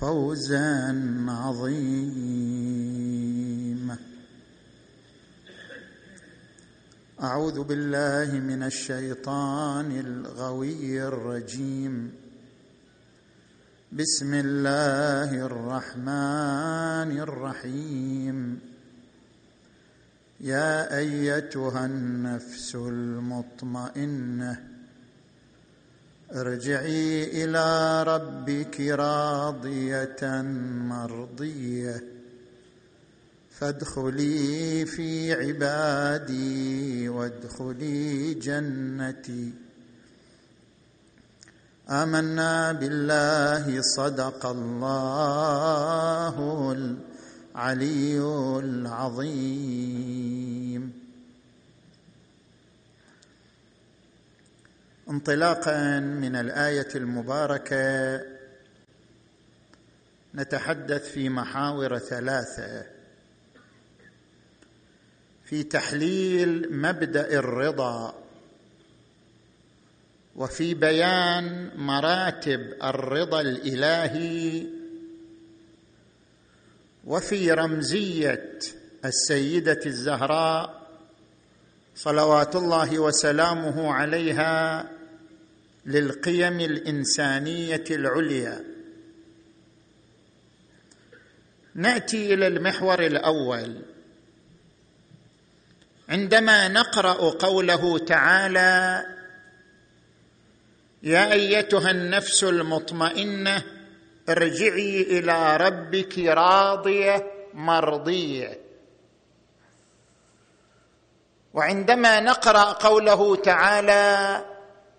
فوزا عظيما. أعوذ بالله من الشيطان الغوي الرجيم. بسم الله الرحمن الرحيم. يا أيتها النفس المطمئنة. ارجعي إلى ربك راضية مرضية. فادخلي في عبادي وادخلي جنتي. آمنا بالله صدق الله العلي العظيم. انطلاقا من الآية المباركة. نتحدث في محاور ثلاثة. في تحليل مبدأ الرضا وفي بيان مراتب الرضا الإلهي وفي رمزية السيدة الزهراء صلوات الله وسلامه عليها للقيم الإنسانية العليا. نأتي إلى المحور الأول. عندما نقرأ قوله تعالى يا أيتها النفس المطمئنة ارجعي إلى ربك راضية مرضية. وعندما نقرأ قوله تعالى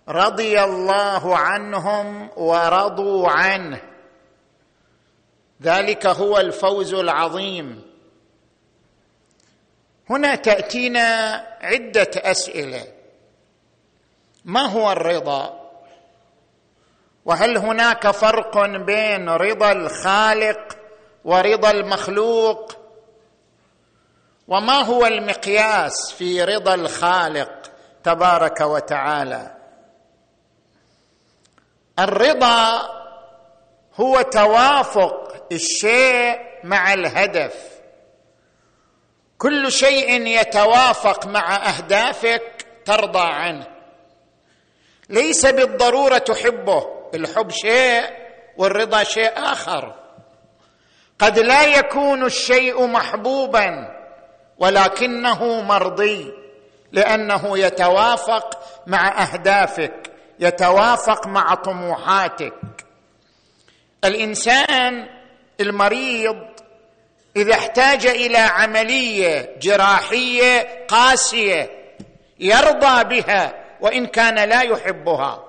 رضي الله عنهم ورضوا عنه. ذلك هو الفوز العظيم. هنا تأتينا عدة أسئلة. ما هو الرضا؟ وهل هناك فرق بين رضا الخالق ورضا المخلوق؟ وما هو المقياس في رضا الخالق تبارك وتعالى؟ الرضا هو توافق الشيء مع الهدف. كل شيء يتوافق مع أهدافك ترضى عنه. ليس بالضرورة تحبه. الحب شيء والرضا شيء آخر. قد لا يكون الشيء محبوبا ولكنه مرضي لأنه يتوافق مع أهدافك. يتوافق مع طموحاتك. الإنسان المريض إذا احتاج إلى عملية جراحية قاسية يرضى بها وإن كان لا يحبها.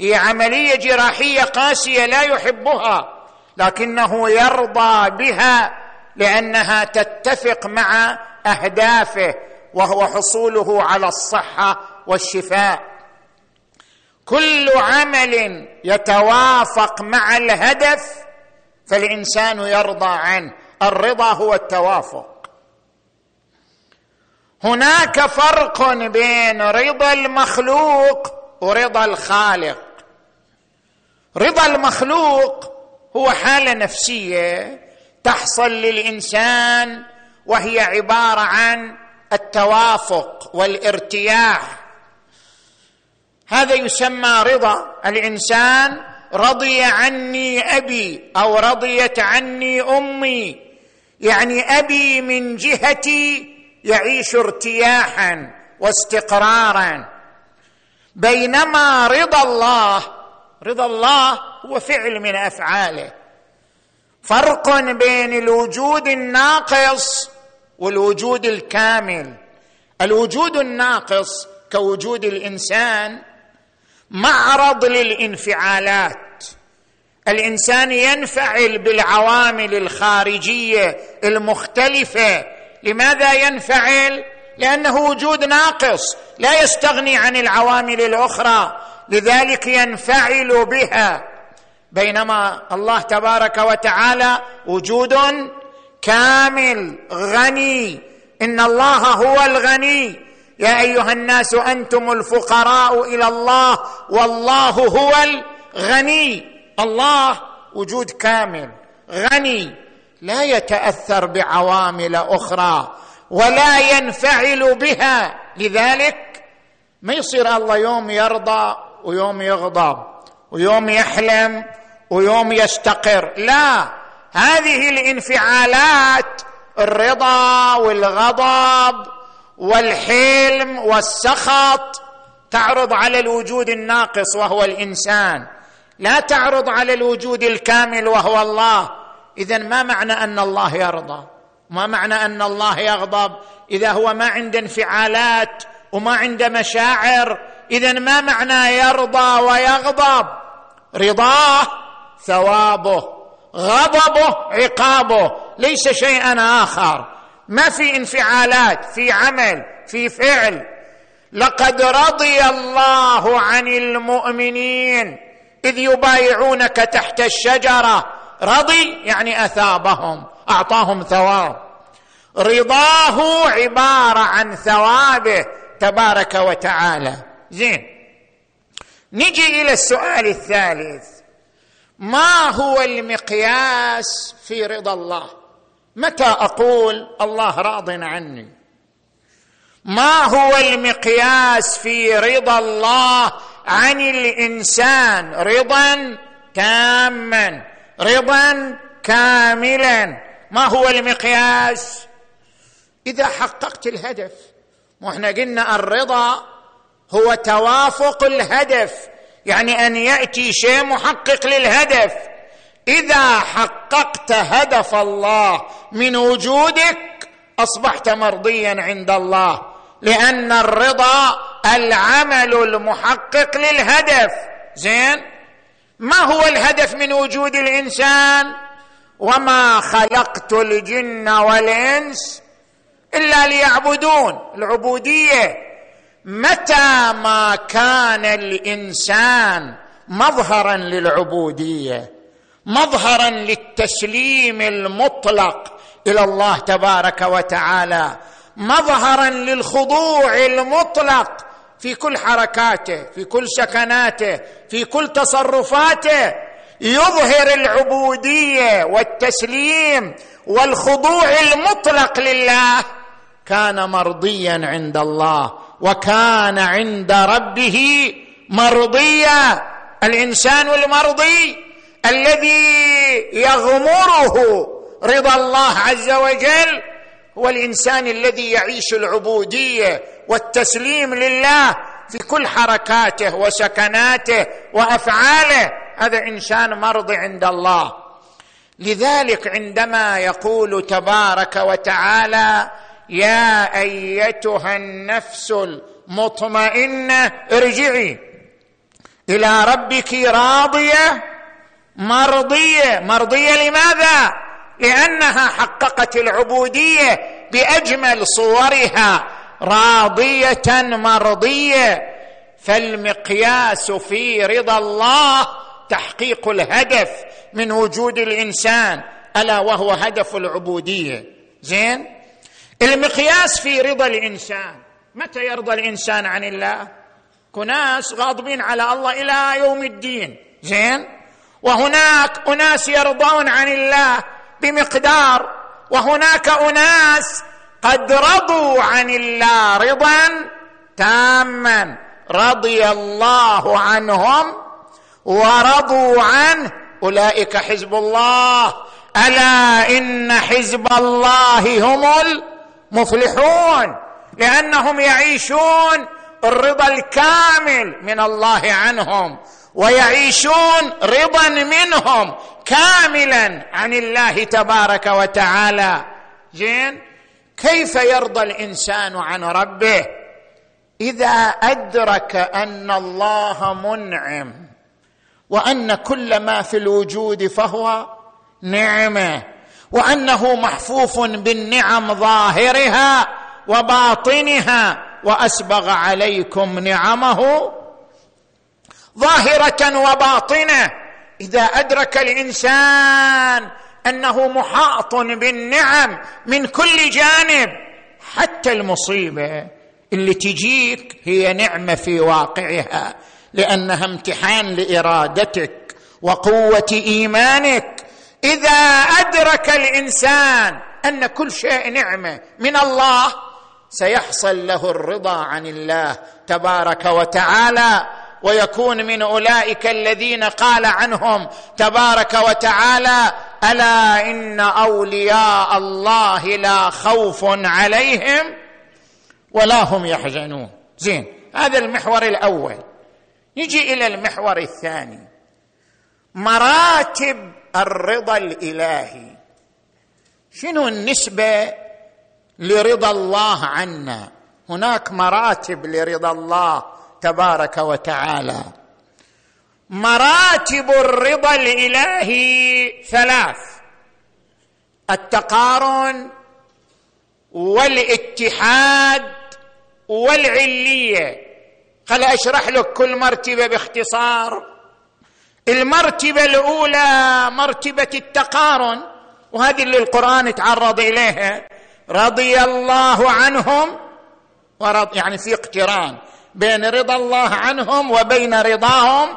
هي عملية جراحية قاسية لا يحبها لكنه يرضى بها لأنها تتفق مع أهدافه وهو حصوله على الصحة والشفاء. كل عمل يتوافق مع الهدف فالإنسان يرضى عنه. الرضا هو التوافق. هناك فرق بين رضا المخلوق ورضا الخالق. رضا المخلوق هو حالة نفسية تحصل للإنسان وهي عبارة عن التوافق والارتياح. هذا يسمى رضا. الإنسان رضي عني أبي أو رضيت عني أمي. يعني أبي من جهتي يعيش ارتياحا واستقرارا. بينما رضا الله رضا الله هو فعل من أفعاله. فرق بين الوجود الناقص والوجود الكامل. الوجود الناقص كوجود الإنسان معرض للانفعالات. الإنسان ينفعل بالعوامل الخارجية المختلفة. لماذا ينفعل؟ لأنه وجود ناقص لا يستغني عن العوامل الأخرى. لذلك ينفعل بها. بينما الله تبارك وتعالى وجود كامل غني. إن الله هو الغني. يا أيها الناس أنتم الفقراء إلى الله والله هو الغني. الله وجود كامل. غني. لا يتأثر بعوامل أخرى ولا ينفعل بها. لذلك ما يصير الله يوم يرضى ويوم يغضب ويوم يحلم ويوم يستقر. لا. هذه الانفعالات الرضا والغضب والحلم والسخط تعرض على الوجود الناقص وهو الإنسان. لا تعرض على الوجود الكامل وهو الله. اذا ما معنى أن الله يرضى؟ ما معنى أن الله يغضب؟ إذا هو ما عنده انفعالات وما عنده مشاعر اذا ما معنى يرضى ويغضب؟ رضاه ثوابه غضبه عقابه. ليس شيئا آخر. ما في انفعالات في عمل في فعل. لقد رضي الله عن المؤمنين إذ يبايعونك تحت الشجرة. رضي يعني أثابهم أعطاهم ثواب. رضاه عبارة عن ثوابه تبارك وتعالى. زين. نجي إلى السؤال الثالث. ما هو المقياس في رضا الله؟ متى أقول الله راض عني؟ ما هو المقياس في رضا الله عن الإنسان؟ رضا تاما رضا كاملا. ما هو المقياس؟ إذا حققت الهدف وإحنا قلنا الرضا هو توافق الهدف يعني أن يأتي شيء محقق للهدف. إذا حققت هدف الله من وجودك أصبحت مرضيا عند الله لأن الرضا العمل المحقق للهدف. زين؟ ما هو الهدف من وجود الإنسان؟ وما خلقت الجن والإنس إلا ليعبدون. العبودية متى ما كان الإنسان مظهرا للعبودية؟ مظهرا للتسليم المطلق إلى الله تبارك وتعالى مظهرا للخضوع المطلق في كل حركاته في كل سكناته في كل تصرفاته. يظهر العبودية والتسليم والخضوع المطلق لله. كان مرضيا عند الله وكان عند ربه مرضيا. الإنسان المرضي الذي يغمره رضا الله عز وجل هو الإنسان الذي يعيش العبودية والتسليم لله في كل حركاته وسكناته وأفعاله. هذا إنسان مرضي عند الله. لذلك عندما يقول تبارك وتعالى يا أيتها النفس المطمئنة ارجعي إلى ربك راضية مرضية. مرضية لماذا؟ لأنها حققت العبودية بأجمل صورها. راضية مرضية. فالمقياس في رضا الله تحقيق الهدف من وجود الإنسان ألا وهو هدف العبودية. زين؟ المقياس في رضا الإنسان. متى يرضى الإنسان عن الله؟ كناس غاضبين على الله إلى يوم الدين. زين؟ وهناك أناس يرضون عن الله بمقدار وهناك أناس قد رضوا عن الله رضا تاما. رضي الله عنهم ورضوا عنه. أولئك حزب الله. ألا إن حزب الله هم المفلحون. لأنهم يعيشون الرضا الكامل من الله عنهم. ويعيشون رضا منهم كاملا عن الله تبارك وتعالى. زين كيف يرضى الإنسان عن ربه؟ إذا أدرك أن الله منعم وأن كل ما في الوجود فهو نعمه وأنه محفوف بالنعم ظاهرها وباطنها وأسبغ عليكم نعمه ظاهرة وباطنة. إذا أدرك الإنسان أنه محاط بالنعم من كل جانب حتى المصيبة اللي تجيك هي نعمة في واقعها لأنها امتحان لإرادتك وقوة إيمانك. إذا أدرك الإنسان أن كل شيء نعمة من الله سيحصل له الرضا عن الله تبارك وتعالى. ويكون من أولئك الذين قال عنهم تبارك وتعالى ألا إن أولياء الله لا خوف عليهم ولا هم يحزنون. زين هذا المحور الأول. نجي إلى المحور الثاني. مراتب الرضا الإلهي. شنو النسبة لرضا الله عنا؟ هناك مراتب لرضا الله تبارك وتعالى. مراتب الرضا الإلهي ثلاث. التقارن والاتحاد والعلية. خل أشرح لك كل مرتبة باختصار. المرتبة الأولى مرتبة التقارن وهذه اللي القرآن تعرض إليها. رضي الله عنهم ورض يعني في اقتران. بين رضا الله عنهم وبين رضاهم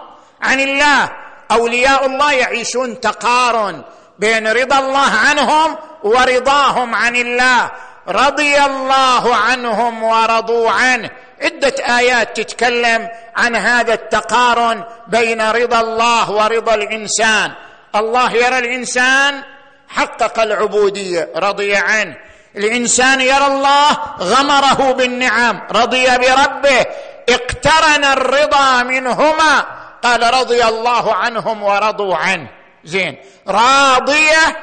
عن الله. أولياء الله يعيشون تقارن بين رضا الله عنهم ورضاهم عن الله. رضي الله عنهم ورضوا عنه. عدة آيات تتكلم عن هذا التقارن بين رضا الله ورضا الإنسان. الله يرى الإنسان حقق العبودية رضي عنه. الإنسان يرى الله غمره بالنعم رضي بربه اقترن الرضا منهما. قال رضي الله عنهم ورضوا عنه. زين. راضية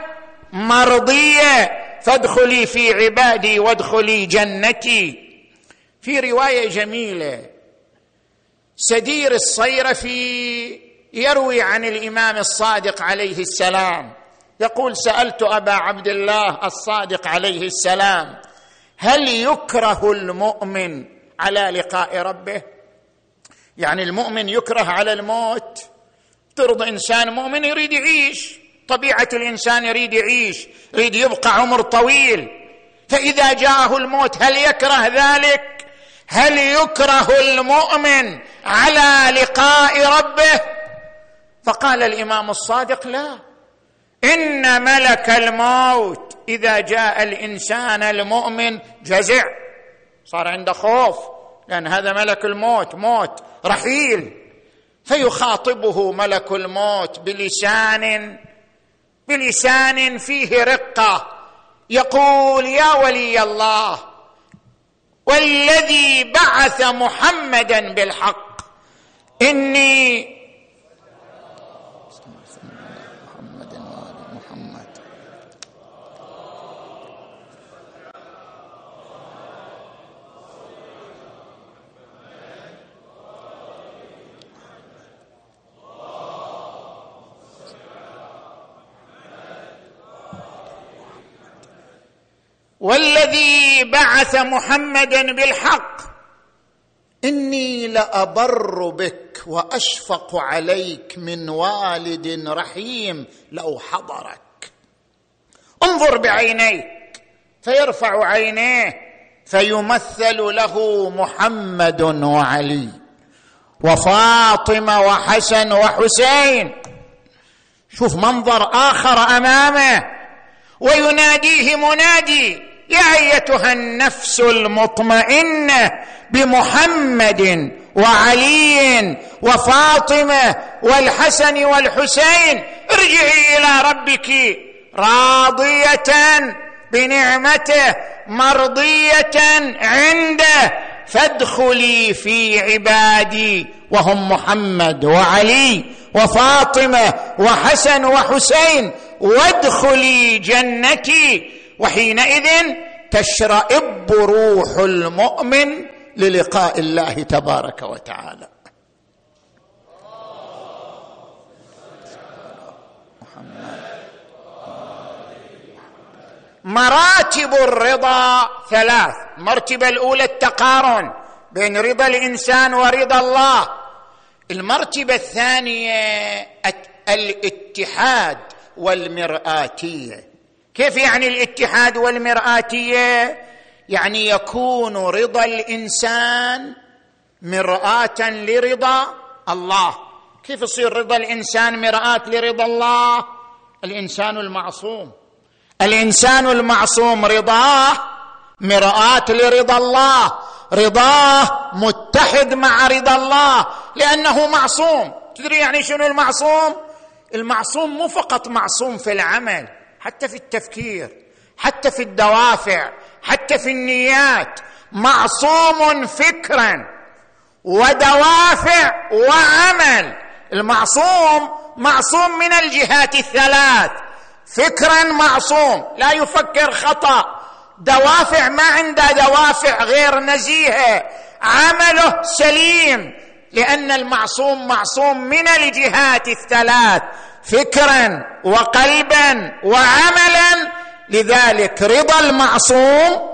مرضية. فادخلي في عبادي وادخلي جنتي. في رواية جميلة. سدير الصيرفي يروي عن الإمام الصادق عليه السلام. يقول سألت أبا عبد الله الصادق عليه السلام هل يكره المؤمن على لقاء ربه؟ يعني المؤمن يكره على الموت؟ ترضى إنسان مؤمن يريد يعيش طبيعة الإنسان يريد يعيش يريد يبقى عمر طويل. فإذا جاءه الموت هل يكره ذلك؟ هل يكره المؤمن على لقاء ربه؟ فقال الإمام الصادق لا. إن ملك الموت إذا جاء الإنسان المؤمن جزع. صار عنده خوف لأن هذا ملك الموت موت رحيل. فيخاطبه ملك الموت بلسان بلسان فيه رقة. يقول يا ولي الله والذي بعث محمدا بالحق إني والذي بعث محمدا بالحق. إني لأبر بك وأشفق عليك من والد رحيم لو حضرك. انظر بعينيك فيرفع عينيه فيمثل له محمد وعلي. وفاطمة وحسن وحسين. شوف منظر آخر أمامه. ويناديه منادي يا أيتها النفس المطمئنة بمحمد وعلي وفاطمة والحسن والحسين ارجعي إلى ربك راضية بنعمته مرضية عنده فادخلي في عبادي وهم محمد وعلي وفاطمة وحسن وحسين وادخلي جنتي وحينئذ تشرئب روح المؤمن للقاء الله تبارك وتعالى. مراتب الرضا ثلاث. المرتبة الأولى التقارن بين رضا الإنسان ورضا الله. المرتبة الثانية الاتحاد والمرآتية. كيف يعني الاتحاد والمرآتية؟ يعني يكون رضا الإنسان مرآة لرضا الله. كيف يصير رضا الإنسان مرآة لرضا الله؟ الإنسان المعصوم. الإنسان المعصوم رضاه مرآة لرضا الله. رضاه متحد مع رضا الله. لأنه معصوم. تدري يعني شنو المعصوم؟ المعصوم مو فقط معصوم في العمل. حتى في التفكير حتى في الدوافع حتى في النيات معصوم فكرا ودوافع وعمل. المعصوم معصوم من الجهات الثلاث. فكرا معصوم لا يفكر خطأ. دوافع ما عنده دوافع غير نزيهة. عمله سليم لأن المعصوم معصوم من الجهات الثلاث. فكرا وقلبا وعملا لذلك رضا المعصوم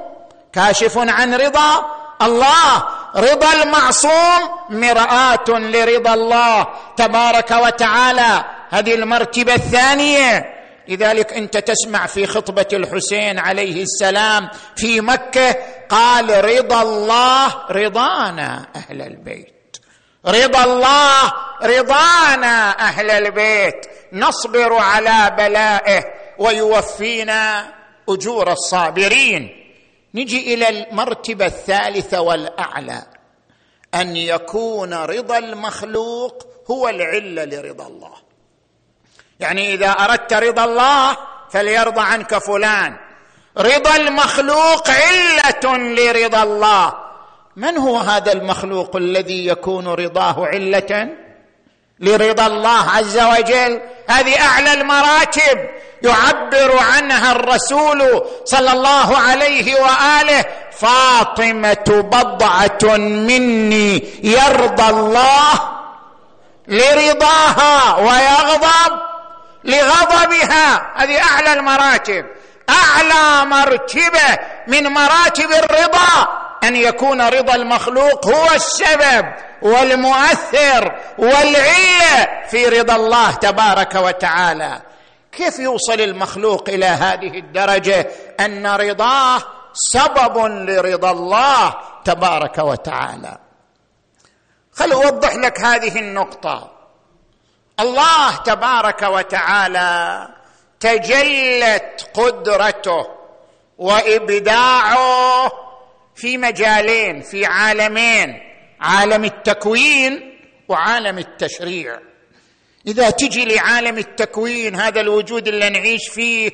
كاشف عن رضا الله. رضا المعصوم مراه لرضا الله تبارك وتعالى. هذه المرتبة الثانية. لذلك أنت تسمع في خطبة الحسين عليه السلام في مكة قال رضا الله رضانا أهل البيت. رضا الله رضانا أهل البيت. نصبر على بلائه ويوفينا أجور الصابرين. نجي إلى المرتبة الثالثة والأعلى. أن يكون رضا المخلوق هو العلة لرضا الله. يعني إذا أردت رضا الله فليرضى عنك فلان. رضا المخلوق علة لرضا الله. من هو هذا المخلوق الذي يكون رضاه علة؟ لرضا الله عز وجل. هذه أعلى المراتب. يعبر عنها الرسول صلى الله عليه وآله. فاطمة بضعة مني يرضى الله لرضاها ويغضب لغضبها. هذه أعلى المراتب. أعلى مرتبة من مراتب الرضا. أن يكون رضا المخلوق هو السبب والمؤثر والعلة في رضا الله تبارك وتعالى. كيف يوصل المخلوق إلى هذه الدرجة؟ أن رضاه سبب لرضا الله تبارك وتعالى. خل أوضح لك هذه النقطة. الله تبارك وتعالى تجلت قدرته وإبداعه في مجالين في عالمين عالم التكوين وعالم التشريع. إذا تجي لعالم التكوين هذا الوجود اللي نعيش فيه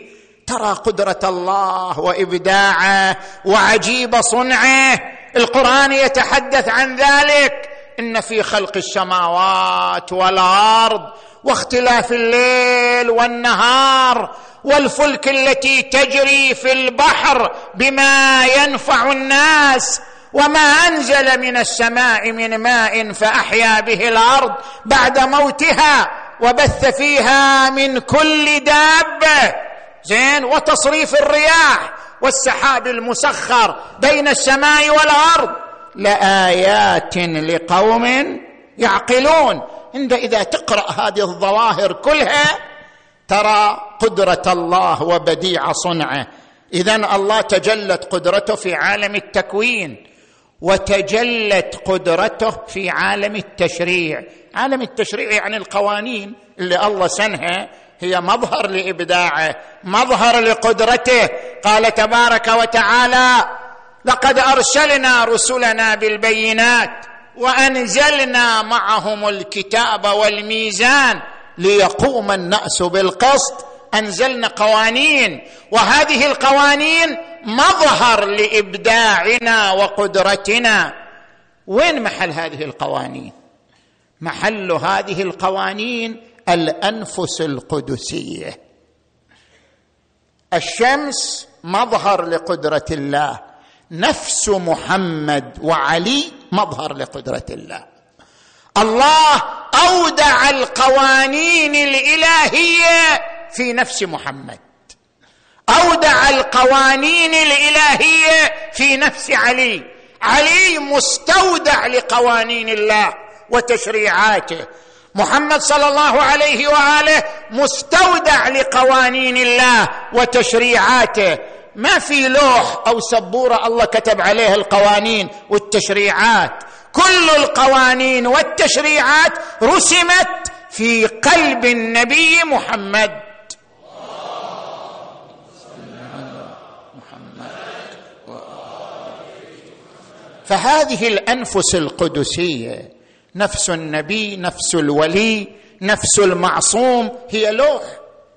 ترى قدرة الله وإبداعه وعجيب صنعه. القرآن يتحدث عن ذلك. إن في خلق السماوات والأرض واختلاف الليل والنهار والفلك التي تجري في البحر بما ينفع الناس وما أنزل من السماء من ماء فأحيا به الأرض بعد موتها وبث فيها من كل دابة. زين؟ وتصريف الرياح والسحاب المسخر بين السماء والأرض لآيات لقوم يعقلون. عند إذا تقرأ هذه الظواهر كلها ترى قدرة الله وبديع صنعه. اذا الله تجلت قدرته في عالم التكوين وتجلت قدرته في عالم التشريع. عالم التشريع يعني القوانين اللي الله سنها هي مظهر لإبداعه مظهر لقدرته. قال تبارك وتعالى لقد أرسلنا رسلنا بالبينات وأنزلنا معهم الكتاب والميزان ليقوم النأس بالقسط. أنزلنا قوانين وهذه القوانين مظهر لإبداعنا وقدرتنا. وين محل هذه القوانين؟ محل هذه القوانين الأنفس القدسية. الشمس مظهر لقدرة الله. نفس محمد وعلي مظهر لقدرة الله. الله أودع القوانين الإلهية في نفس محمد. أودع القوانين الإلهية في نفس علي. علي مستودع لقوانين الله وتشريعاته. محمد صلى الله عليه وآله مستودع لقوانين الله وتشريعاته. ما في لوح أو سبورة الله كتب عليها القوانين والتشريعات. كل القوانين والتشريعات رسمت في قلب النبي محمد. فهذه الأنفس القدسية نفس النبي نفس الولي نفس المعصوم هي لوح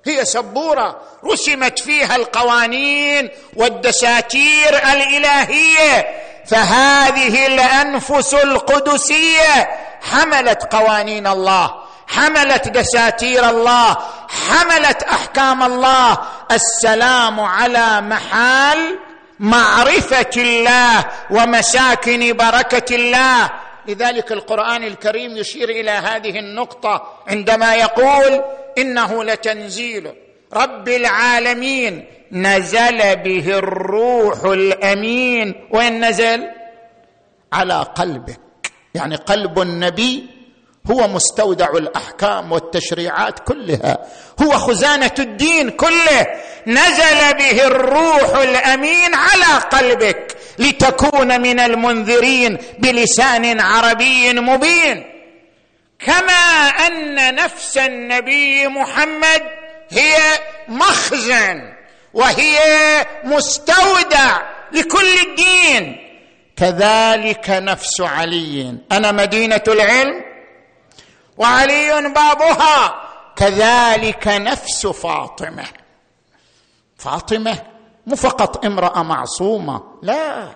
هي سبورة. رسمت فيها القوانين والدساتير الإلهية فهذه الأنفس القدسية حملت قوانين الله حملت دساتير الله حملت أحكام الله. السلام على محال معرفة الله ومساكن بركة الله. لذلك القرآن الكريم يشير إلى هذه النقطة عندما يقول إنه لتنزيل رب العالمين نزل به الروح الأمين. وين نزل؟ على قلبك. يعني قلب النبي هو مستودع الأحكام والتشريعات كلها. هو خزانة الدين كله. نزل به الروح الأمين على قلبك لتكون من المنذرين بلسان عربي مبين. كما أن نفس النبي محمد هي مخزن وهي مستودع لكل الدين. كذلك نفس علي. أنا مدينة العلم وعلي بابها. كذلك نفس فاطمة. فاطمة مو فقط امرأة معصومة لا.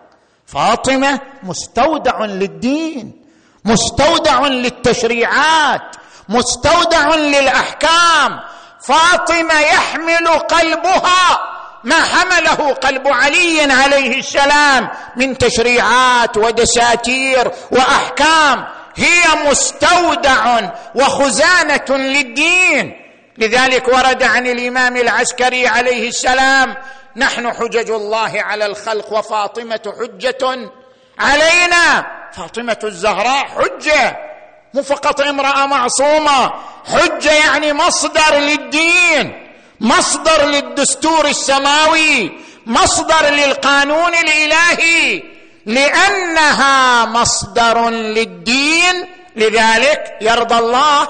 فاطمة مستودع للدين مستودع للتشريعات مستودع للأحكام فاطمة يحمل قلبها ما حمله قلب علي عليه السلام من تشريعات ودساتير وأحكام. هي مستودع وخزانة للدين. لذلك ورد عن الإمام العسكري عليه السلام نحن حجج الله على الخلق وفاطمة حجة علينا. فاطمة الزهراء حجة. مو فقط امرأة معصومة. حجة يعني مصدر للدين مصدر للدستور السماوي مصدر للقانون الإلهي. لأنها مصدر للدين لذلك يرضى الله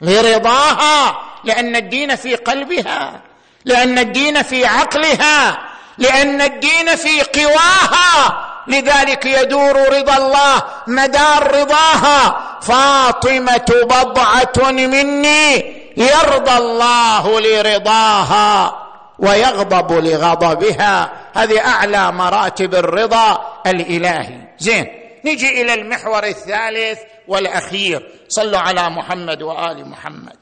لرضاها. لأن الدين في قلبها لأن الدين في عقلها لأن الدين في قواها. لذلك يدور رضا الله مدار رضاها. فاطمة بضعة مني يرضى الله لرضاها ويغضب لغضبها. هذه أعلى مراتب الرضا الإلهي. زين نجي إلى المحور الثالث والأخير. صلوا على محمد وآل محمد.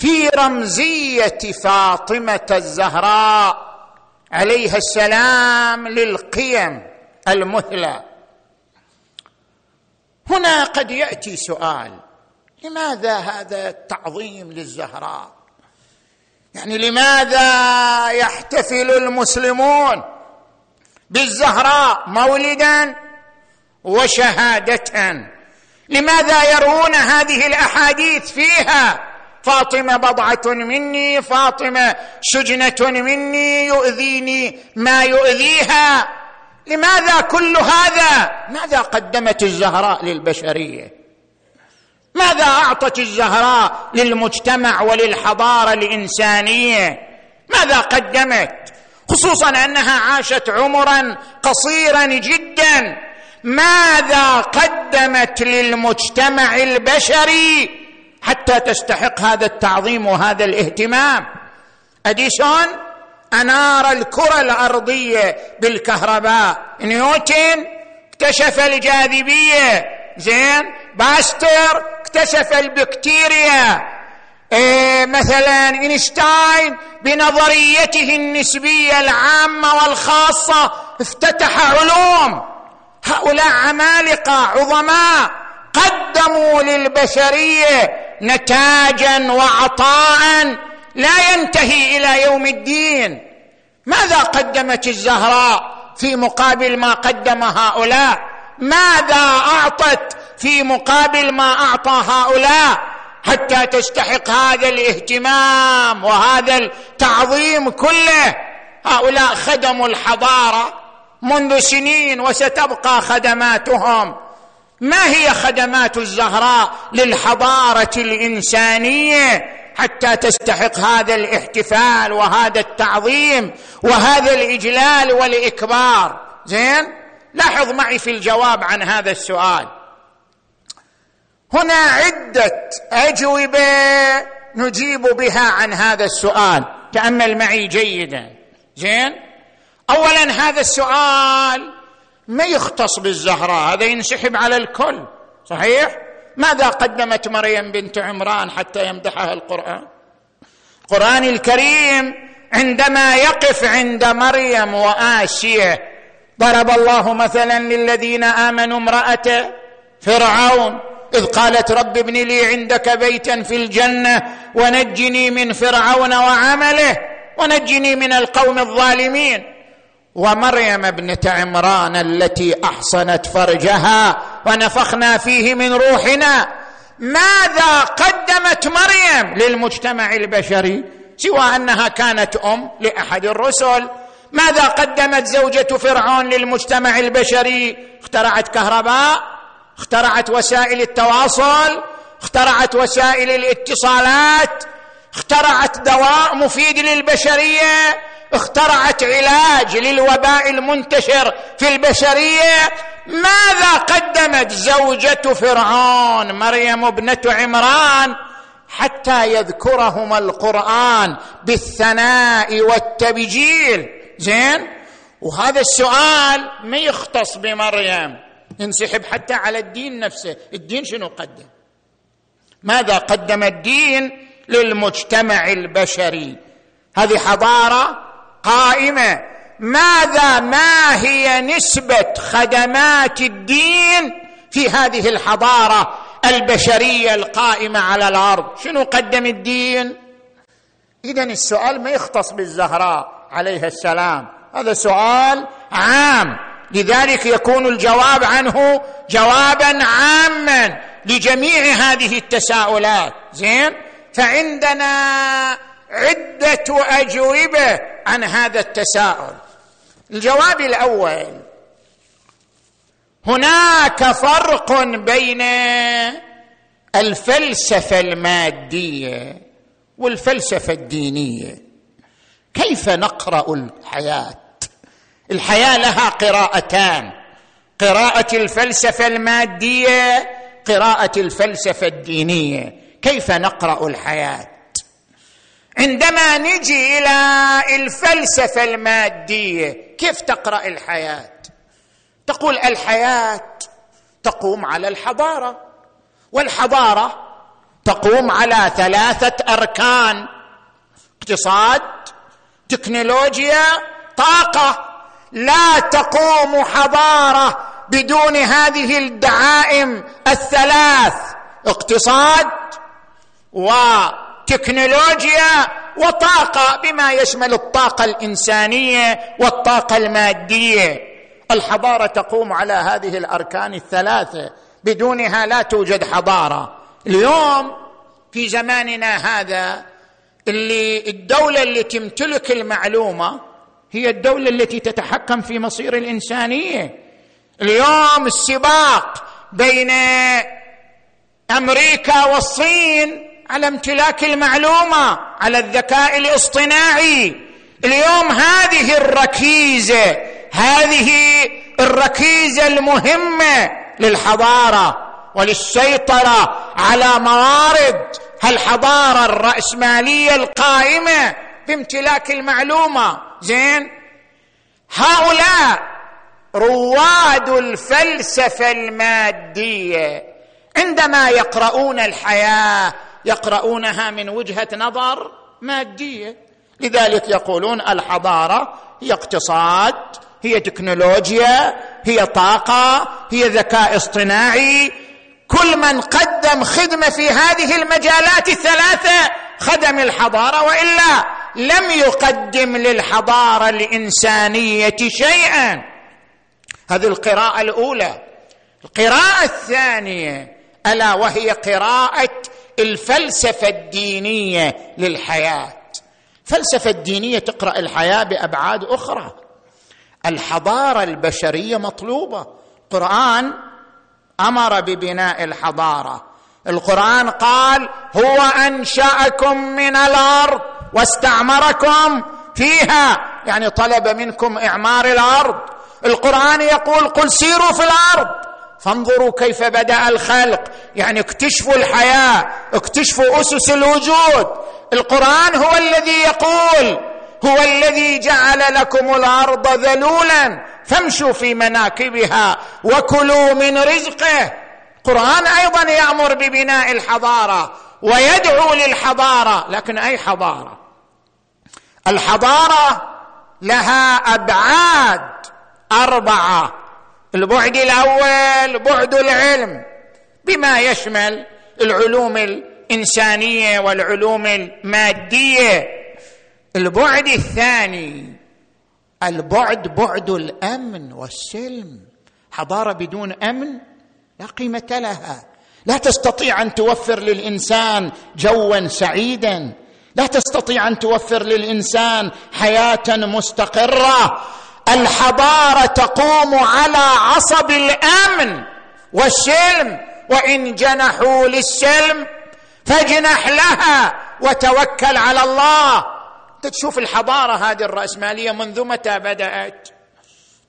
في رمزية فاطمة الزهراء عليها السلام للقيم المثلى هنا قد يأتي سؤال لماذا هذا التعظيم للزهراء؟ يعني لماذا يحتفل المسلمون بالزهراء مولدا وشهاده؟ لماذا يرون هذه الأحاديث فيها؟ فاطمة بضعة مني فاطمة سجنة مني يؤذيني ما يؤذيها. لماذا كل هذا؟ ماذا قدمت الزهراء للبشرية؟ ماذا أعطت الزهراء للمجتمع وللحضارة الإنسانية؟ ماذا قدمت؟ خصوصا أنها عاشت عمرا قصيرا جدا. ماذا قدمت للمجتمع البشري؟ حتى تستحق هذا التعظيم وهذا الاهتمام. إديسون أنار الكرة الأرضية بالكهرباء. نيوتن اكتشف الجاذبية. زين؟ باستر اكتشف البكتيريا. إيه مثلا إينشتاين بنظريته النسبية العامة والخاصة افتتح علوم. هؤلاء عمالقة عظماء. قدموا للبشرية نتاجا وعطاء لا ينتهي إلى يوم الدين. ماذا قدمت الزهراء في مقابل ما قدم هؤلاء؟ ماذا أعطت في مقابل ما أعطى هؤلاء حتى تستحق هذا الاهتمام وهذا التعظيم كله؟ هؤلاء خدموا الحضارة منذ سنين وستبقى خدماتهم. ما هي خدمات الزهراء للحضارة الإنسانية حتى تستحق هذا الاحتفال وهذا التعظيم وهذا الإجلال والإكبار؟ زين؟ لاحظ معي في الجواب عن هذا السؤال. هنا عدة أجوبة نجيب بها عن هذا السؤال تامل معي جيدا. زين؟ اولا هذا السؤال ما يختص بالزهراء هذا ينسحب على الكل صحيح؟ ماذا قدمت مريم بنت عمران حتى يمدحها القرآن؟ القران الكريم عندما يقف عند مريم وآسية ضرب الله مثلا للذين آمنوا امرأة فرعون إذ قالت رب ابن لي عندك بيتا في الجنة ونجني من فرعون وعمله ونجني من القوم الظالمين. ومريم ابنه عمران التي أحصنت فرجها ونفخنا فيه من روحنا. ماذا قدمت مريم للمجتمع البشري سوى أنها كانت أم لأحد الرسل؟ ماذا قدمت زوجة فرعون للمجتمع البشري؟ اخترعت كهرباء اخترعت وسائل التواصل اخترعت وسائل الاتصالات اخترعت دواء مفيد للبشرية. اخترعت علاج للوباء المنتشر في البشرية. ماذا قدمت زوجة فرعون مريم ابنة عمران حتى يذكرهما القرآن بالثناء والتبجيل؟ زين وهذا السؤال ما يختص بمريم. ينسحب حتى على الدين نفسه. الدين شنو قدم؟ ماذا قدم الدين للمجتمع البشري؟ هذه حضارة قائمة. ماذا ما هي نسبة خدمات الدين في هذه الحضارة البشرية القائمة على الأرض؟ شنو قدم الدين؟ اذا السؤال ما يختص بالزهراء عليها السلام. هذا سؤال عام. لذلك يكون الجواب عنه جوابا عاما لجميع هذه التساؤلات. زين؟ فعندنا عدة أجوبة عن هذا التساؤل. الجواب الأول هناك فرق بين الفلسفة المادية والفلسفة الدينية. كيف نقرأ الحياة؟ الحياة لها قراءتان قراءة الفلسفة المادية قراءة الفلسفة الدينية. كيف نقرأ الحياة؟ عندما نجي إلى الفلسفة المادية كيف تقرأ الحياة؟ تقول الحياة تقوم على الحضارة والحضارة تقوم على ثلاثة أركان اقتصاد تكنولوجيا طاقة. لا تقوم حضارة بدون هذه الدعائم الثلاث اقتصاد وتكنولوجيا وطاقة بما يشمل الطاقة الإنسانية والطاقة المادية. الحضارة تقوم على هذه الأركان الثلاثة بدونها لا توجد حضارة. اليوم في زماننا هذا اللي الدولة اللي تمتلك المعلومة هي الدولة التي تتحكم في مصير الإنسانية. اليوم السباق بين أمريكا والصين على امتلاك المعلومة على الذكاء الاصطناعي. اليوم هذه الركيزة هذه الركيزة المهمة للحضارة وللسيطرة على موارد الحضاره الرأسمالية القائمة بامتلاك المعلومة. زين؟ هؤلاء رواد الفلسفة المادية عندما يقرؤون الحياة يقرؤونها من وجهة نظر مادية. لذلك يقولون الحضارة هي اقتصاد هي تكنولوجيا هي طاقة هي ذكاء اصطناعي. كل من قدم خدمة في هذه المجالات الثلاثة خدم الحضارة وإلا لم يقدم للحضارة الإنسانية شيئا. هذه القراءة الأولى. القراءة الثانية ألا وهي قراءة الفلسفة الدينية للحياة. الفلسفه الدينية تقرأ الحياة بأبعاد أخرى. الحضارة البشرية مطلوبة. القران أمر ببناء الحضارة. القرآن قال هو أنشأكم من الأرض واستعمركم فيها. يعني طلب منكم إعمار الأرض. القرآن يقول قل سيروا في الأرض. فانظروا كيف بدأ الخلق. يعني اكتشفوا الحياة اكتشفوا أسس الوجود. القرآن هو الذي يقول هو الذي جعل لكم الأرض ذلولا. فامشوا في مناكبها وكلوا من رزقه. القران أيضا يأمر ببناء الحضارة ويدعو للحضارة. لكن أي حضارة؟ الحضارة لها أبعاد أربعة. البعد الأول بعد العلم. بما يشمل العلوم الإنسانية والعلوم المادية. البعد الثاني البعد بعد الأمن والسلم. حضارة بدون أمن لا قيمة لها. لا تستطيع أن توفر للإنسان جوا سعيدا. لا تستطيع أن توفر للإنسان حياة مستقرة. الحضارة تقوم على عصب الأمن والسلم وإن جنحوا للسلم فاجنح لها وتوكل على الله. تشوف الحضارة هذه الرأسمالية منذ متى بدأت؟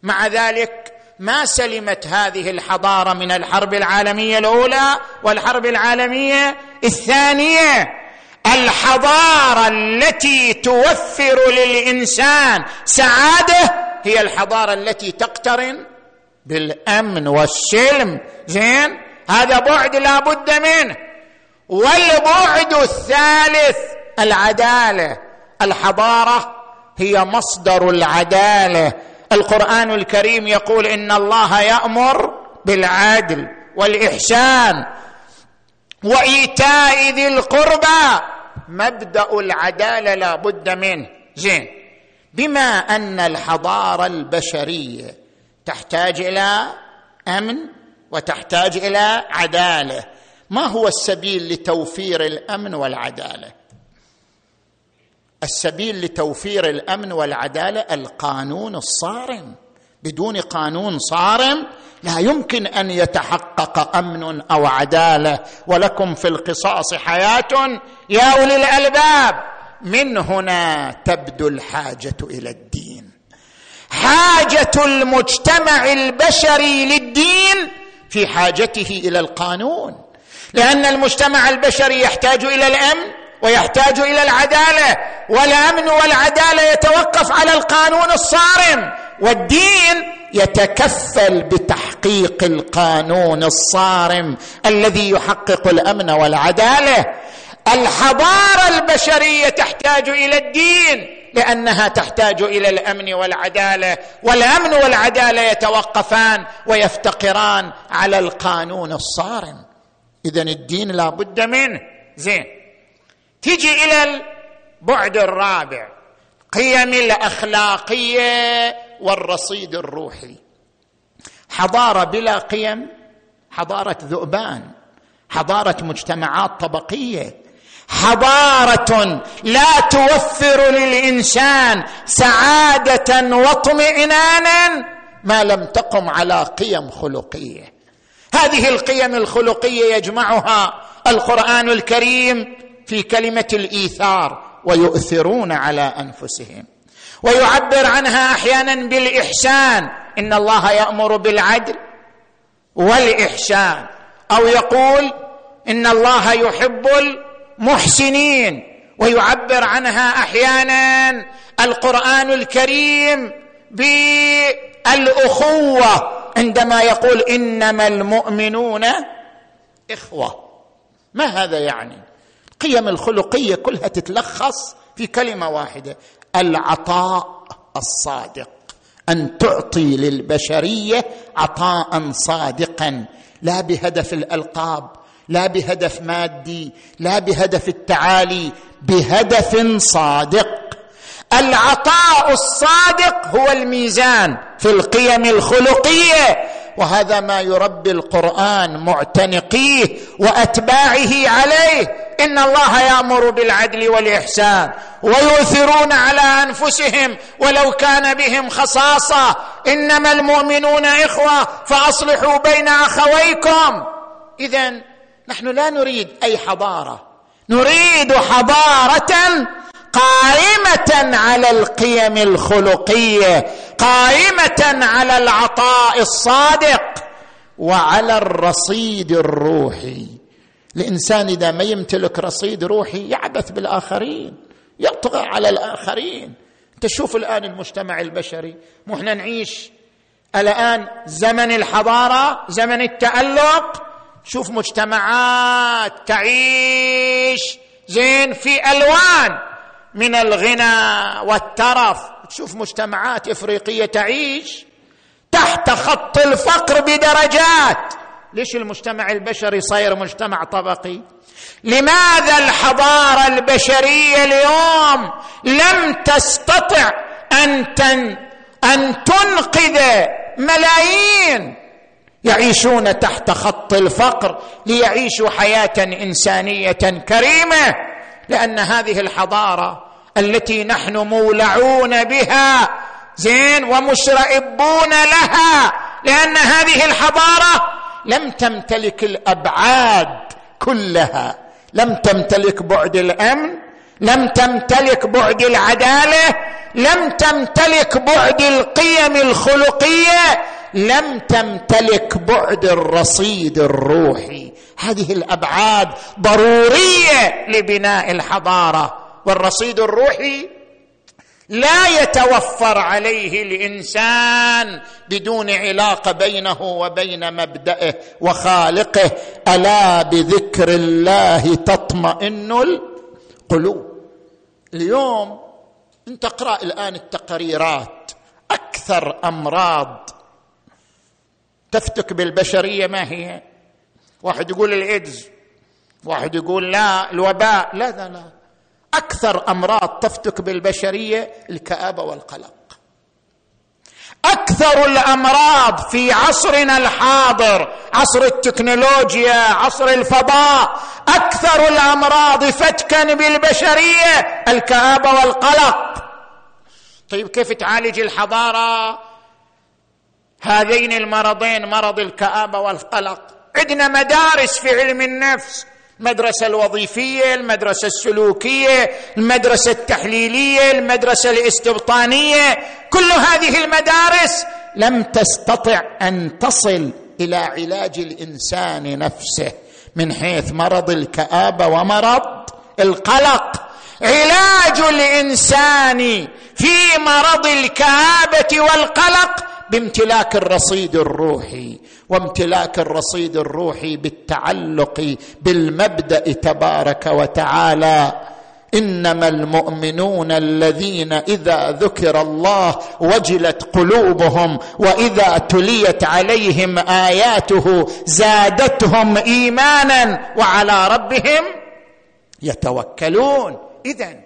مع ذلك ما سلمت هذه الحضارة من الحرب العالمية الأولى والحرب العالمية الثانية. الحضارة التي توفر للإنسان سعادة هي الحضارة التي تقترن بالأمن والسلم. زين؟ هذا بعد لا بد منه. والبعد الثالث العدالة. الحضارة هي مصدر العدالة. القرآن الكريم يقول إن الله يأمر بالعدل والإحسان. وإيتاء ذي القربى. مبدأ العدالة لا بد منه. زين. بما أن الحضارة البشرية تحتاج إلى أمن وتحتاج إلى عدالة. ما هو السبيل لتوفير الأمن والعدالة؟ السبيل لتوفير الأمن والعدالة القانون الصارم. بدون قانون صارم لا يمكن أن يتحقق أمن أو عدالة. ولكم في القصاص حياة يا أولي الألباب. من هنا تبدو الحاجة إلى الدين. حاجة المجتمع البشري للدين في حاجته إلى القانون. لأن المجتمع البشري يحتاج إلى الأمن ويحتاج إلى العدالة والأمن والعدالة يتوقف على القانون الصارم. والدين يتكفل بتحقيق القانون الصارم الذي يحقق الأمن والعدالة. الحضارة البشرية تحتاج إلى الدين لأنها تحتاج إلى الأمن والعدالة والأمن والعدالة يتوقفان ويفتقران على القانون الصارم. اذا الدين لا بد منه. زين. تيجي إلى البعد الرابع قيم الأخلاقية. والرصيد الروحي. حضارة بلا قيم حضارة ذؤبان حضارة مجتمعات طبقية. حضارة لا توفر للإنسان سعادة واطمئنانا ما لم تقم على قيم خلقية. هذه القيم الخلقية يجمعها القرآن الكريم في كلمة الإيثار ويؤثرون على أنفسهم. ويعبر عنها أحيانا بالإحسان. إن الله يأمر بالعدل والإحسان. أو يقول إن الله يحب المحسنين. ويعبر عنها أحيانا القرآن الكريم بالأخوة. عندما يقول إنما المؤمنون إخوة. ما هذا يعني؟ القيم الخلقية كلها تتلخص في كلمة واحدة. العطاء الصادق. أن تعطي للبشرية عطاء صادقا. لا بهدف الألقاب لا بهدف مادي لا بهدف التعالي بهدف صادق. العطاء الصادق هو الميزان في القيم الخلقية وهذا ما يربي القرآن معتنقيه وأتباعه عليه. إن الله يأمر بالعدل والإحسان ويؤثرون على أنفسهم ولو كان بهم خصاصة. إنما المؤمنون إخوة فأصلحوا بين أخويكم. اذا نحن لا نريد أي حضارة. نريد حضارة قائمة على القيم الخلقية قائمة على العطاء الصادق وعلى الرصيد الروحي. الإنسان إذا ما يمتلك رصيد روحي يعبث بالآخرين يطغى على الآخرين. تشوف الآن المجتمع البشري مو إحنا نعيش. الآن زمن الحضارة زمن التألق. شوف مجتمعات تعيش زين في ألوان من الغنى والترف. تشوف مجتمعات إفريقية تعيش تحت خط الفقر بدرجات. ليش المجتمع البشري صاير مجتمع طبقي؟ لماذا الحضارة البشرية اليوم لم تستطع أن تن أن تنقذ ملايين يعيشون تحت خط الفقر ليعيشوا حياة إنسانية كريمة؟ لأن هذه الحضارة التي نحن مولعون بها زين ومشرئبون لها لأن هذه الحضارة لم تمتلك الأبعاد كلها. لم تمتلك بعد الأمن لم تمتلك بعد العدالة لم تمتلك بعد القيم الخلقية لم تمتلك بعد الرصيد الروحي. هذه الأبعاد ضرورية لبناء الحضارة. والرصيد الروحي لا يتوفر عليه الإنسان بدون علاقة بينه وبين مبداه وخالقه. ألا بذكر الله تطمئن القلوب؟ اليوم انت اقرا الآن التقريرات أكثر أمراض تفتك بالبشرية ما هي؟ واحد يقول الإيدز واحد يقول لا الوباء. لا لا لا. أكثر أمراض تفتك بالبشرية الكآبة والقلق. أكثر الأمراض في عصرنا الحاضر عصر التكنولوجيا عصر الفضاء أكثر الأمراض فتكا بالبشرية الكآبة والقلق. طيب كيف تعالج الحضارة؟ هذين المرضين مرض الكآبة والقلق. عندنا مدارس في علم النفس. المدرسة الوظيفية المدرسة السلوكية المدرسة التحليلية المدرسة الاستبطانيه كل هذه المدارس لم تستطع أن تصل إلى علاج الإنسان نفسه من حيث مرض الكابه ومرض القلق. علاج الإنسان في مرض الكآبة والقلق بامتلاك الرصيد الروحي. وامتلاك الرصيد الروحي بالتعلق بالمبدأ تبارك وتعالى. إنما المؤمنون الذين إذا ذكر الله وجلت قلوبهم وإذا تليت عليهم آياته زادتهم إيمانا وعلى ربهم يتوكلون. اذا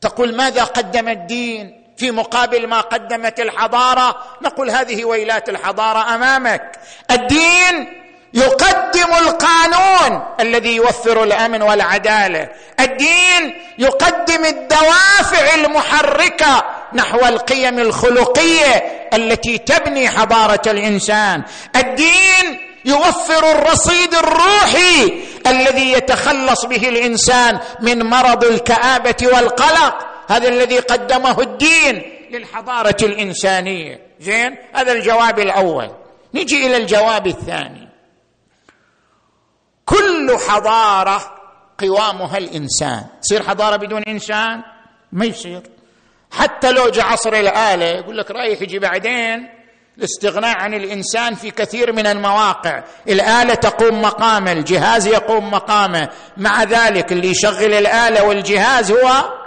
تقول ماذا قدم الدين؟ في مقابل ما قدمت الحضارة نقول هذه ويلات الحضارة أمامك. الدين يقدم القانون الذي يوفر الأمن والعدالة. الدين يقدم الدوافع المحركة نحو القيم الخلقية التي تبني حضارة الإنسان. الدين يوفر الرصيد الروحي الذي يتخلص به الإنسان من مرض الكآبة والقلق. هذا الذي قدمه الدين للحضارة الإنسانية. زين؟ هذا الجواب الأول. نجي إلى الجواب الثاني. كل حضارة قوامها الإنسان. تصير حضارة بدون إنسان؟ ما يصير. حتى لو جاء عصر الآلة يقول لك رايح يجي بعدين. الاستغناء عن الإنسان في كثير من المواقع. الآلة تقوم مقامه الجهاز يقوم مقامه. مع ذلك اللي يشغل الآلة والجهاز هو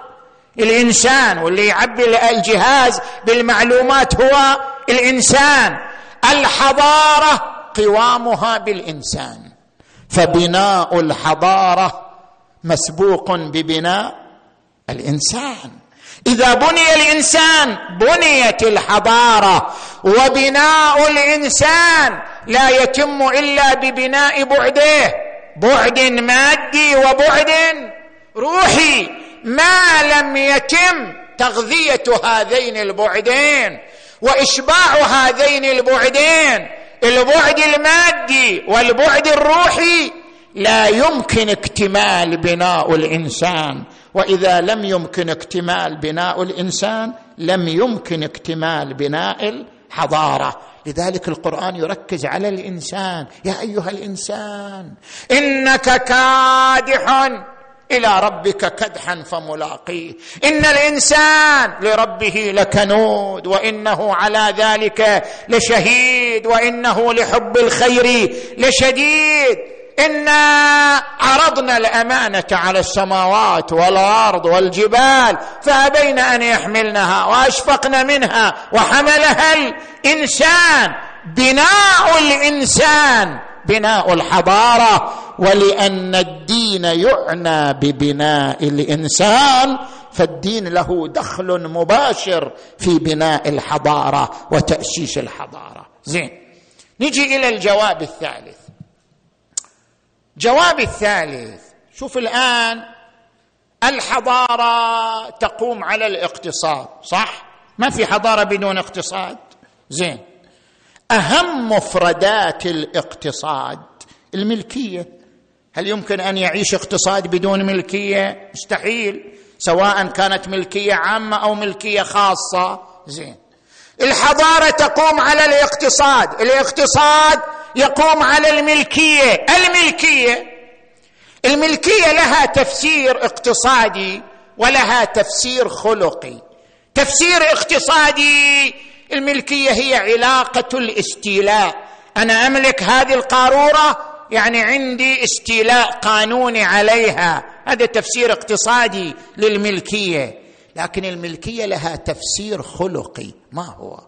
الإنسان واللي يعبي الجهاز بالمعلومات هو الإنسان. الحضارة قوامها بالإنسان. فبناء الحضارة مسبوق ببناء الإنسان. إذا بني الإنسان بنيت الحضارة. وبناء الإنسان لا يتم إلا ببناء بعده. بعد مادي وبعد روحي. ما لم يتم تغذية هذين البعدين وإشباع هذين البعدين البعد المادي والبعد الروحي. لا يمكن اكتمال بناء الإنسان. وإذا لم يمكن اكتمال بناء الإنسان لم يمكن اكتمال بناء الحضارة. لذلك القرآن يركز على الإنسان. يا أيها الإنسان إنك كادح إلى ربك كدحا فملاقيه. إن الإنسان لربه لكنود وإنه على ذلك لشهيد وإنه لحب الخير لشديد. انا عرضنا الأمانة على السماوات والأرض والجبال فأبين أن يحملنها وأشفقن منها وحملها الإنسان. بناء الإنسان بناء الحضارة ولأن الدين يعنى ببناء الإنسان فالدين له دخل مباشر في بناء الحضارة وتاسيس الحضارة. زين. نجي إلى الجواب الثالث. جواب الثالث. شوف الآن الحضارة تقوم على الاقتصاد صح؟ ما في حضارة بدون اقتصاد؟ زين. أهم مفردات الاقتصاد الملكية. هل يمكن أن يعيش اقتصاد بدون ملكية؟ مستحيل. سواء كانت ملكية عامة أو ملكية خاصة. زين. الحضارة تقوم على الاقتصاد. الاقتصاد يقوم على الملكية. الملكية. الملكية لها تفسير اقتصادي ولها تفسير خلقي. تفسير اقتصادي الملكية هي علاقة الاستيلاء. أنا أملك هذه القارورة يعني عندي استيلاء قانوني عليها. هذا تفسير اقتصادي للملكية. لكن الملكية لها تفسير خلقي. ما هو؟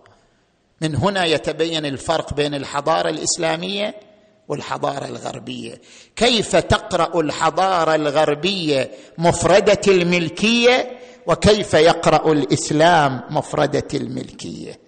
من هنا يتبين الفرق بين الحضارة الإسلامية والحضارة الغربية. كيف تقرأ الحضارة الغربية مفردة الملكية وكيف يقرأ الإسلام مفردة الملكية؟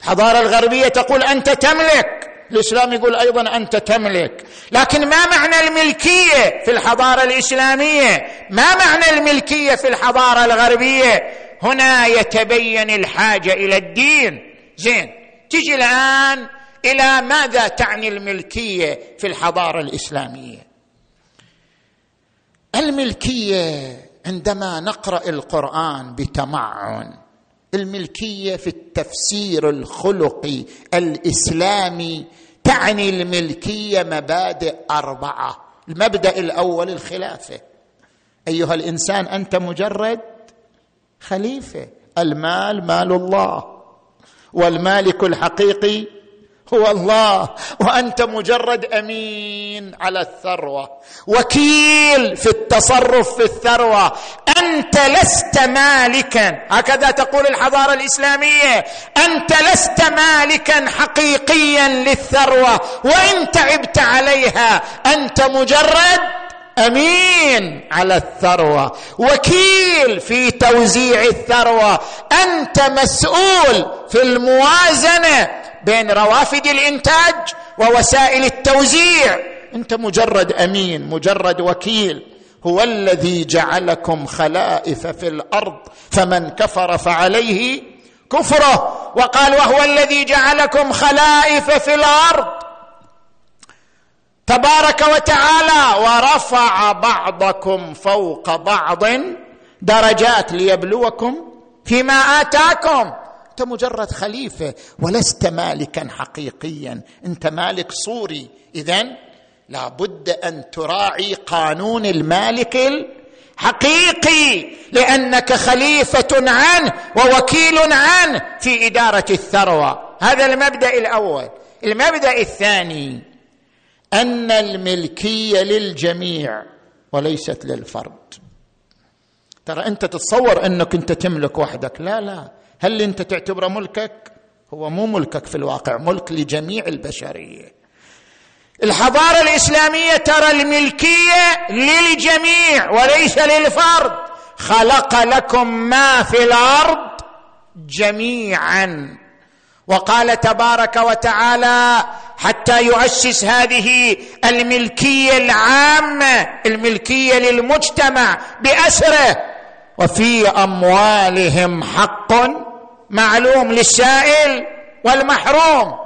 الحضاره الغربية تقول أنت تملك. الإسلام يقول أيضا أنت تملك. لكن ما معنى الملكية في الحضارة الإسلامية؟ ما معنى الملكية في الحضارة الغربية؟ هنا يتبين الحاجة إلى الدين. زين تجي الآن إلى ماذا تعني الملكية في الحضارة الإسلامية؟ الملكية عندما نقرأ القرآن بتمعن. الملكية في التفسير الخلقي الإسلامي تعني الملكية مبادئ أربعة. المبدأ الأول الخلافة. أيها الإنسان أنت مجرد خليفة. المال مال الله. والمالك الحقيقي هو الله وأنت مجرد أمين على الثروة. وكيل في التصرف في الثروة. أنت لست مالكا. هكذا تقول الحضارة الإسلامية. أنت لست مالكا حقيقيا للثروة. وإن تعبت عليها أنت مجرد أمين على الثروة. وكيل في توزيع الثروة. أنت مسؤول في الموازنة بين روافد الإنتاج ووسائل التوزيع. أنت مجرد أمين مجرد وكيل. هو الذي جعلكم خلائف في الأرض. فمن كفر فعليه كفره. وقال وهو الذي جعلكم خلائف في الأرض. تبارك وتعالى ورفع بعضكم فوق بعض درجات ليبلوكم فيما آتاكم. أنت مجرد خليفة ولست مالكا حقيقيا. أنت مالك صوري اذا لابد أن تراعي قانون المالك الحقيقي لأنك خليفة عنه ووكيل عنه في إدارة الثروة. هذا المبدأ الأول. المبدأ الثاني أن الملكية للجميع وليست للفرد. ترى أنت تتصور أنك أنت تملك وحدك. لا لا. هل أنت تعتبره ملكك؟ هو مو ملكك في الواقع. ملك لجميع البشرية. الحضارة الإسلامية ترى الملكية للجميع وليس للفرد. خلق لكم ما في الأرض جميعا. وقال تبارك وتعالى حتى يؤسس هذه الملكية العامة الملكية للمجتمع بأسره. وفي أموالهم حق معلوم للسائل والمحروم.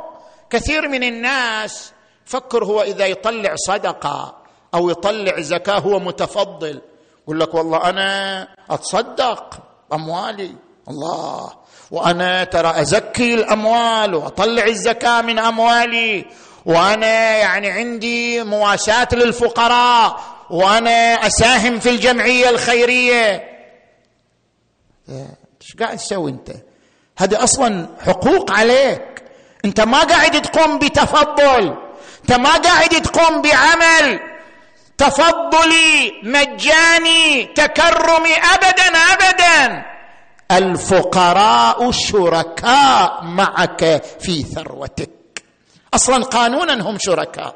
كثير من الناس فكر هو إذا يطلع صدقة أو يطلع زكاة هو متفضل. يقول لك والله أنا أتصدق أموالي. الله. وأنا ترى أزكي الأموال وأطلع الزكاة من أموالي. وأنا يعني عندي مواساة للفقراء. وأنا أساهم في الجمعية الخيرية. إيش قاعد تسوي أنت؟ هذه أصلا حقوق عليك. أنت ما قاعد تقوم بتفضل. أنت ما قاعد تقوم بعمل. تفضلي مجاني تكرمي ابدا ابدا. الفقراء شركاء معك في ثروتك. أصلا قانونا هم شركاء.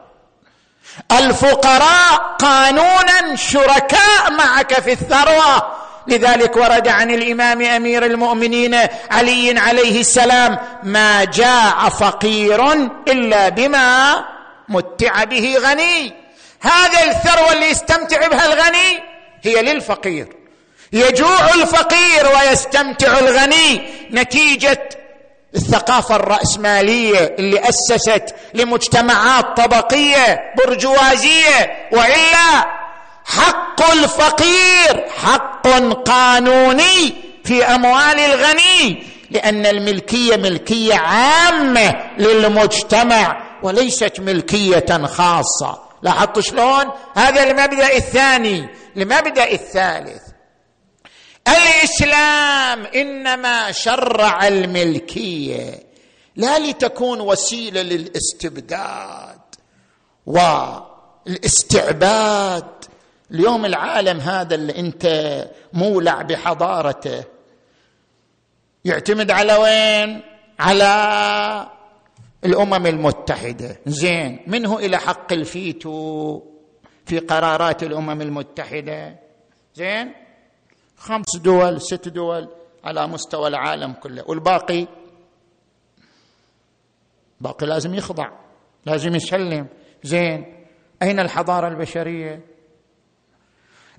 الفقراء قانونا شركاء معك في الثروة. لذلك ورد عن الإمام أمير المؤمنين علي عليه السلام ما جاع فقير إلا بما متع به غني. هذا الثروة اللي يستمتع بها الغني هي للفقير. يجوع الفقير ويستمتع الغني. نتيجة الثقافة الرأسمالية اللي أسست لمجتمعات طبقية برجوازية وإلا حق الفقير حق قانوني في أموال الغني لأن الملكية ملكية عامة للمجتمع وليست ملكية خاصة. لاحظت شلون؟ هذا المبدأ الثاني. المبدأ الثالث. الإسلام إنما شرع الملكية لا لتكون وسيلة للاستبداد والاستعباد. اليوم العالم هذا اللي أنت مولع بحضارته. يعتمد على وين؟ على الأمم المتحدة. زين منه إلى حق الفيتو في قرارات الأمم المتحدة؟ زين؟ خمس دول ست دول على مستوى العالم كله. والباقي؟ باقي لازم يخضع لازم يسلم. زين أين الحضارة البشرية؟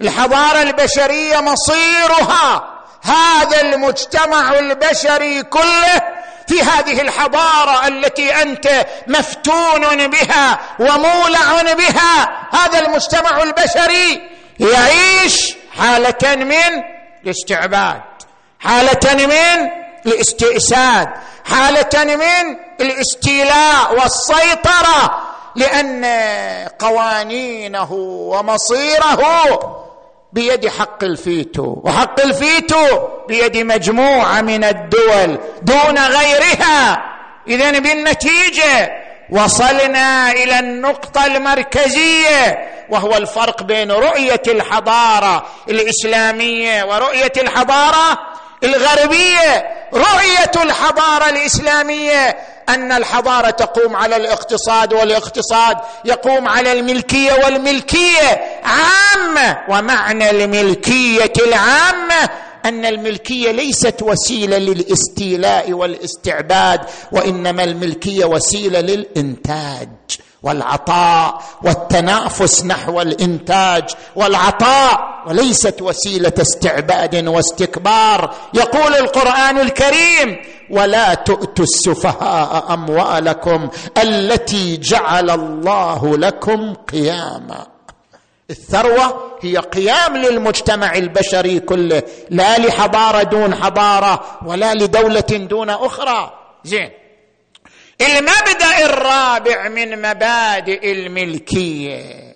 الحضارة البشرية مصيرها هذا المجتمع البشري كله في هذه الحضارة التي أنت مفتون بها ومولع بها. هذا المجتمع البشري يعيش حاله من الاستعباد حاله من الاستئساد حاله من الاستيلاء والسيطرة لأن قوانينه ومصيره بيد حق الفيتو وحق الفيتو بيد مجموعة من الدول دون غيرها. اذا بالنتيجة وصلنا إلى النقطة المركزية وهو الفرق بين رؤية الحضارة الإسلامية ورؤية الحضارة الغربية. رؤية الحضارة الإسلامية أن الحضارة تقوم على الاقتصاد والاقتصاد يقوم على الملكية والملكية عامة ومعنى الملكية العامة أن الملكية ليست وسيلة للاستيلاء والاستعباد وإنما الملكية وسيلة للإنتاج والعطاء والتنافس نحو الإنتاج والعطاء وليست وسيلة استعباد واستكبار. يقول القرآن الكريم ولا تؤتوا السفهاء أموالكم التي جعل الله لكم قياما. الثروة هي قيام للمجتمع البشري كله لا لحضارة دون حضارة ولا لدولة دون أخرى. زين. المبدأ الرابع من مبادئ الملكية.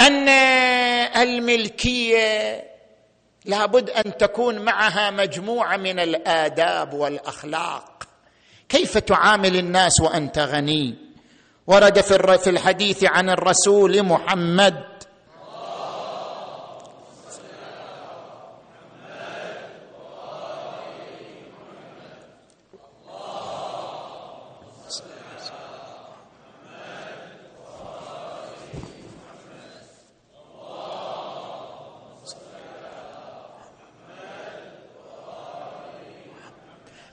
أن الملكية لابد أن تكون معها مجموعة من الآداب والأخلاق. كيف تعامل الناس وأنت غني؟ ورد في الحديث عن الرسول محمد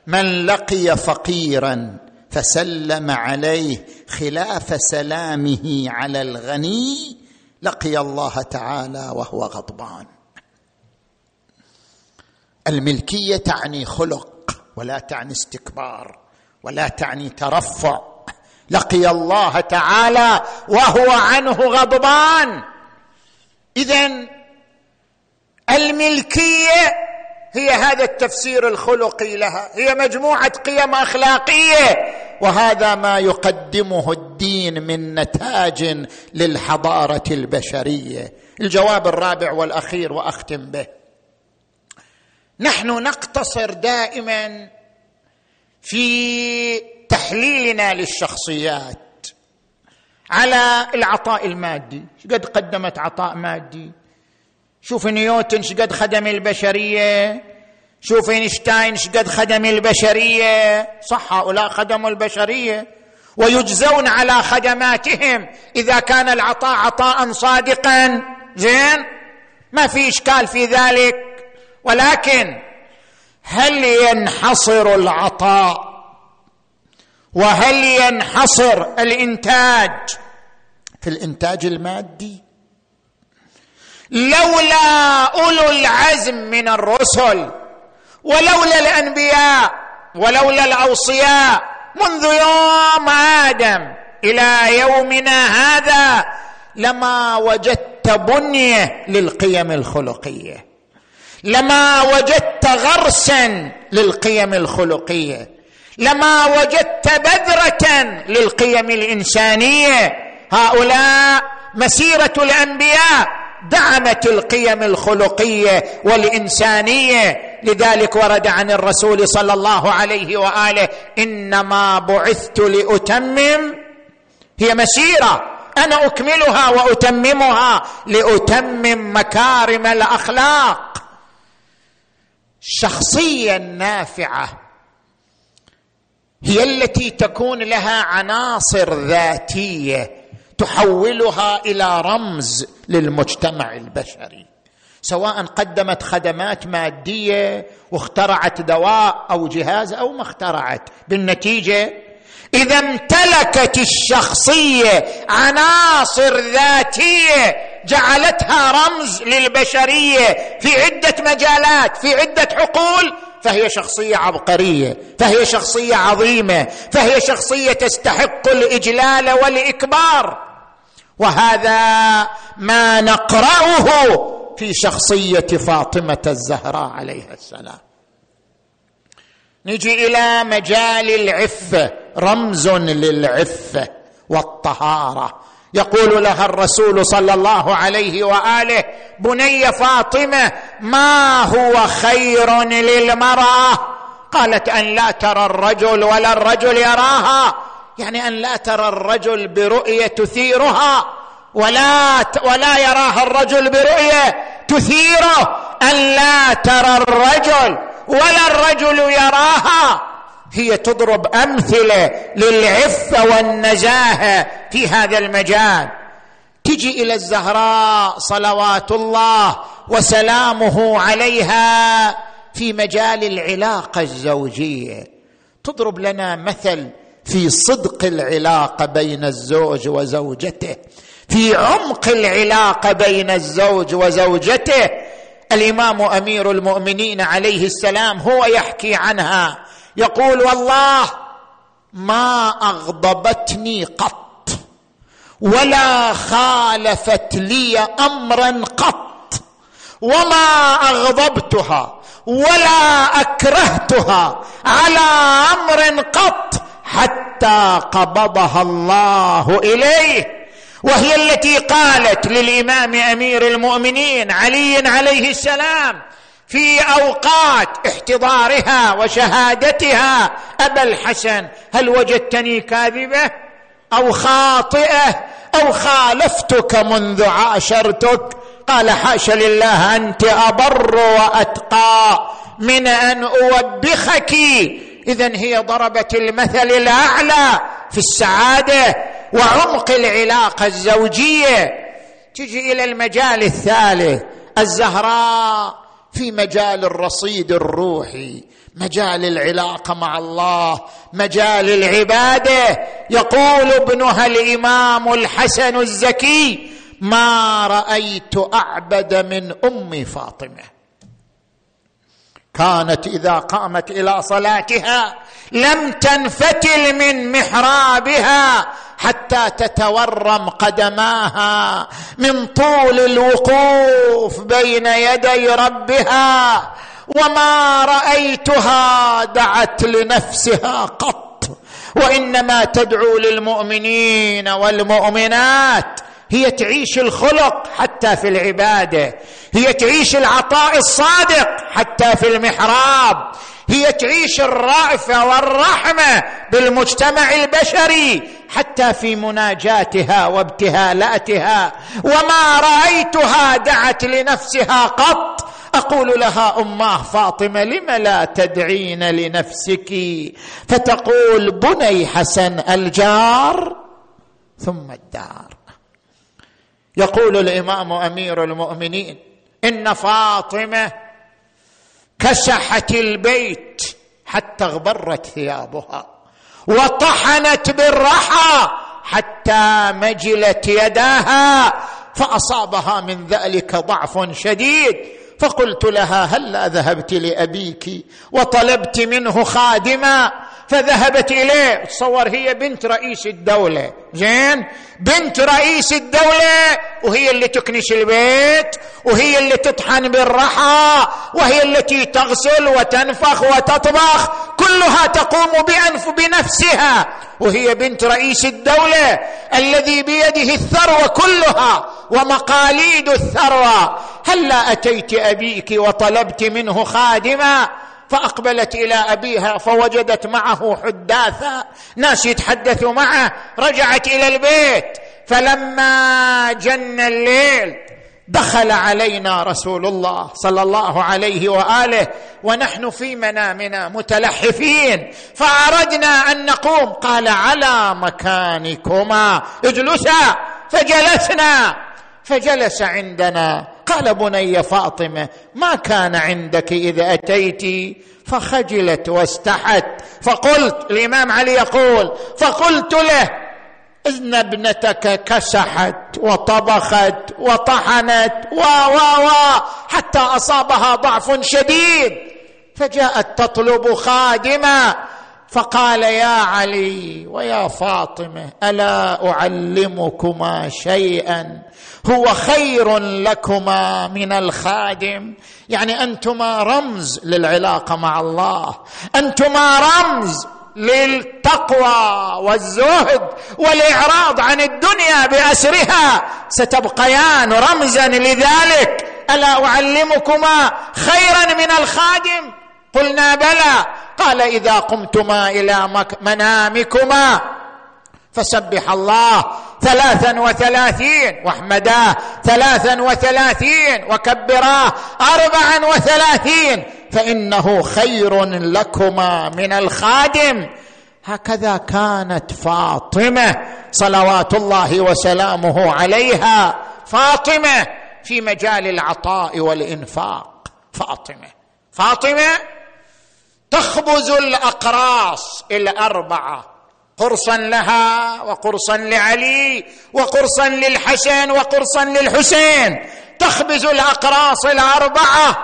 من لقي فقيرا فسلم عليه خلاف سلامه على الغني لقي الله تعالى وهو غضبان. الملكية تعني خلق ولا تعني استكبار ولا تعني ترفع. لقي الله تعالى وهو عنه غضبان. اذا الملكية هي هذا التفسير الخلقي لها. هي مجموعة قيم أخلاقية. وهذا ما يقدمه الدين من نتاج للحضارة البشرية. الجواب الرابع والأخير وأختم به. نحن نقتصر دائما في تحليلنا للشخصيات على العطاء المادي. قد قدمت عطاء مادي؟ شوف نيوتن شقد خدم البشرية. شوف اينشتاين شقد خدم البشرية. صح هؤلاء خدموا البشرية. ويجزون على خدماتهم إذا كان العطاء عطاء صادقا. زين؟ ما في إشكال في ذلك. ولكن هل ينحصر العطاء؟ وهل ينحصر الإنتاج؟ في الإنتاج المادي لولا أولو العزم من الرسل ولولا الأنبياء ولولا الأوصياء منذ يوم آدم إلى يومنا هذا لما وجدت بنيه للقيم الخلقية. لما وجدت غرسا للقيم الخلقية. لما وجدت بذرة للقيم الإنسانية. هؤلاء مسيرة الأنبياء. دعمت القيم الخلقية والإنسانية. لذلك ورد عن الرسول صلى الله عليه وآله إنما بعثت لأتمم. هي مسيرة. أنا أكملها وأتممها لأتمم مكارم الأخلاق. الشخصيه النافعه هي التي تكون لها عناصر ذاتية. تحولها إلى رمز للمجتمع البشري. سواء قدمت خدمات مادية واخترعت دواء أو جهاز أو ما اخترعت. بالنتيجة إذا امتلكت الشخصية عناصر ذاتية جعلتها رمز للبشرية في عدة مجالات في عدة حقول فهي شخصية عبقرية فهي شخصية عظيمة فهي شخصية تستحق الإجلال والإكبار. وهذا ما نقرأه في شخصية فاطمة الزهراء عليها السلام. نجي إلى مجال العفة رمز للعفة والطهارة. يقول لها الرسول صلى الله عليه وآله بني فاطمة ما هو خير للمرأة؟ قالت أن لا ترى الرجل ولا الرجل يراها. يعني أن لا ترى الرجل برؤية تثيرها ولا ولا يراها الرجل برؤية تثيره أن لا ترى الرجل ولا الرجل يراها. هي تضرب أمثلة للعفة والنزاهه في هذا المجال. تجي إلى الزهراء صلوات الله وسلامه عليها في مجال العلاقة الزوجية. تضرب لنا مثل في صدق العلاقة بين الزوج وزوجته. في عمق العلاقة بين الزوج وزوجته. الإمام أمير المؤمنين عليه السلام هو يحكي عنها. يقول والله ما أغضبتني قط ولا خالفت لي امرا قط وما أغضبتها ولا أكرهتها على أمر قط حتى قبضها الله إليه. وهي التي قالت للإمام أمير المؤمنين علي عليه السلام في أوقات احتضارها وشهادتها أبا الحسن هل وجدتني كاذبة؟ أو خاطئة؟ أو خالفتك منذ عاشرتك؟ قال حاش لله أنت أبر وأتقى. من أن أوبخك. اذا هي ضربت المثل الأعلى في السعادة وعمق العلاقة الزوجية. تجي إلى المجال الثالث الزهراء. في مجال الرصيد الروحي مجال العلاقة مع الله مجال العبادة. يقول ابنها الإمام الحسن الزكي ما رأيت أعبد من أم فاطمة. كانت إذا قامت إلى صلاتها لم تنفتل من محرابها حتى تتورم قدماها من طول الوقوف بين يدي ربها وما رأيتها دعت لنفسها قط. وإنما تدعو للمؤمنين والمؤمنات هي تعيش الخلق حتى في العبادة. هي تعيش العطاء الصادق حتى في المحراب. هي تعيش الرأفة والرحمة بالمجتمع البشري حتى في مناجاتها وابتهالاتها. وما رأيتها دعت لنفسها قط. أقول لها اماه فاطمة لم لا تدعين لنفسك؟ فتقول بني حسن الجار ثم الدار. يقول الإمام أمير المؤمنين إن فاطمة كسحت البيت حتى اغبرت ثيابها وطحنت بالرحى حتى مجلت يداها فأصابها من ذلك ضعف شديد. فقلت لها هلا ذهبت لأبيك وطلبت منه خادما؟ فذهبت إليه. تصور هي بنت رئيس الدولة. زين؟ بنت رئيس الدولة. وهي اللي تكنس البيت وهي اللي تطحن بالرحى وهي التي تغسل وتنفخ وتطبخ. كلها تقوم بأنف بنفسها. وهي بنت رئيس الدولة. الذي بيده الثروة كلها ومقاليد الثروة. هلا أتيت أبيك وطلبت منه خادما فأقبلت إلى أبيها فوجدت معه حداثا. ناس يتحدثوا معه رجعت إلى البيت. فلما جن الليل دخل علينا رسول الله صلى الله عليه وآله ونحن في منامنا متلحفين. فأردنا أن نقوم. قال على مكانكما. اجلسا. فجلسنا. فجلس عندنا. قال بني فاطمة ما كان عندك إذا أتيت؟ فخجلت واستحت. فقلت الإمام علي يقول فقلت له ان ابنتك كسحت وطبخت وطحنت و و و حتى أصابها ضعف شديد فجاءت تطلب خادما فقال يا علي ويا فاطمة ألا أعلمكما شيئا؟ هو خير لكما من الخادم. يعني أنتما رمز للعلاقة مع الله. أنتما رمز للتقوى والزهد والإعراض عن الدنيا بأسرها. ستبقيان رمزا لذلك. ألا أعلمكما خيرا من الخادم؟ قلنا بلى. قال إذا قمتما إلى منامكما فسبح الله ثلاثا وثلاثين واحمداه ثلاثا وثلاثين وكبراه اربعا وثلاثين فإنه خير لكما من الخادم. هكذا كانت فاطمة صلوات الله وسلامه عليها. فاطمة في مجال العطاء والإنفاق. فاطمة. فاطمة تخبز الأقراص الأربعة. قرصا لها وقرصا لعلي وقرصا للحسن وقرصا للحسين. تخبز الأقراص الأربعة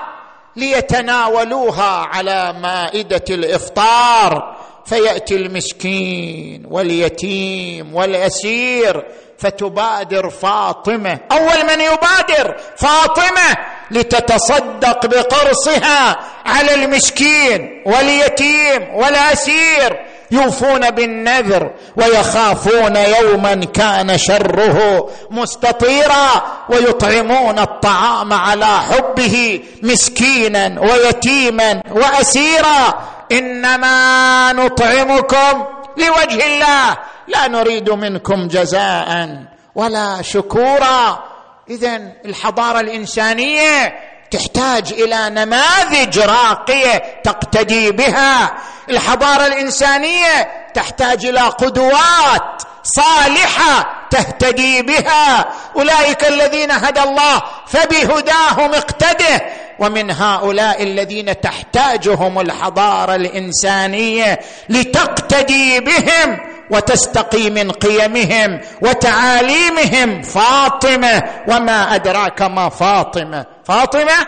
ليتناولوها على مائدة الإفطار. فيأتي المسكين واليتيم والأسير فتبادر فاطمة. أول من يبادر فاطمة لتتصدق بقرصها على المسكين واليتيم والأسير. يوفون بالنذر ويخافون يوما كان شره مستطيرا ويطعمون الطعام على حبه مسكينا ويتيما وأسيرا. إنما نطعمكم لوجه الله. لا نريد منكم جزاء ولا شكورا. اذا الحضارة الإنسانية تحتاج إلى نماذج راقية تقتدي بها. الحضارة الإنسانية تحتاج إلى قدوات صالحة تهتدي بها. أولئك الذين هدى الله فبهداهم اقتده. ومن هؤلاء الذين تحتاجهم الحضارة الإنسانية لتقتدي بهم وتستقي من قيمهم وتعاليمهم. فاطمة وما أدراك ما فاطمة؟ فاطمة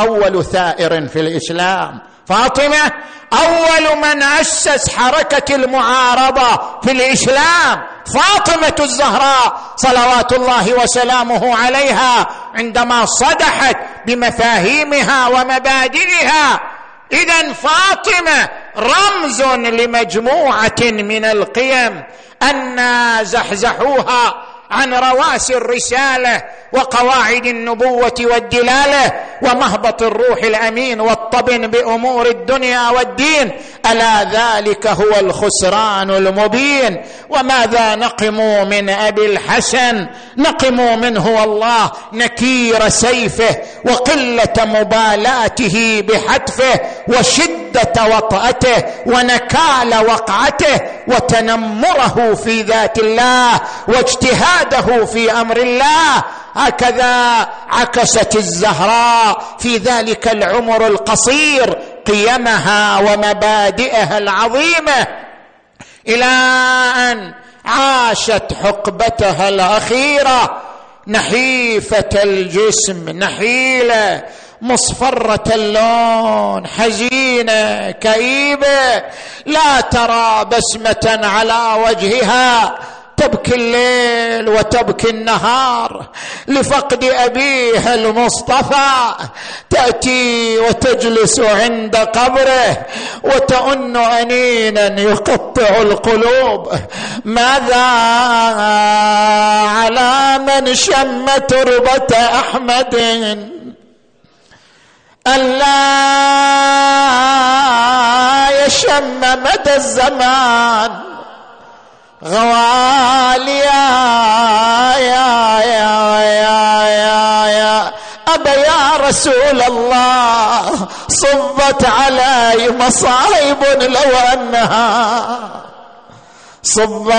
أول ثائر في الإسلام. فاطمة أول من أسس حركة المعارضة في الإسلام فاطمة الزهراء صلوات الله وسلامه عليها عندما صدحت بمفاهيمها ومبادئها. إذا فاطمة رمز لمجموعة من القيم أن زحزحوها عن رواسي الرسالة وقواعد النبوة والدلالة ومهبط الروح الأمين والطبن بأمور الدنيا والدين. ألا ذلك هو الخسران المبين؟ وماذا نقم من أبي الحسن؟ نقم منه والله نكير سيفه وقلة مبالاته بحتفه وشدة وطأته ونكال وقعته وتنمره في ذات الله واجتهاده في أمر الله. هكذا عكست الزهراء في ذلك العمر القصير قيمها ومبادئها العظيمة إلى أن عاشت حقبتها الأخيرة. نحيفة الجسم نحيلة. مصفرة اللون حزينة كئيبة. لا ترى بسمة على وجهها. تبكي الليل وتبكي النهار. لفقد أبيها المصطفى. تأتي وتجلس عند قبره. وتؤن أنينا يقطع القلوب. ماذا على من شم تربة أحمد؟ ألا يشم مدى الزمان. غواليا يا يا يا يا يا. أبا يا رسول الله صبت علي مصايب لو أنها. صبت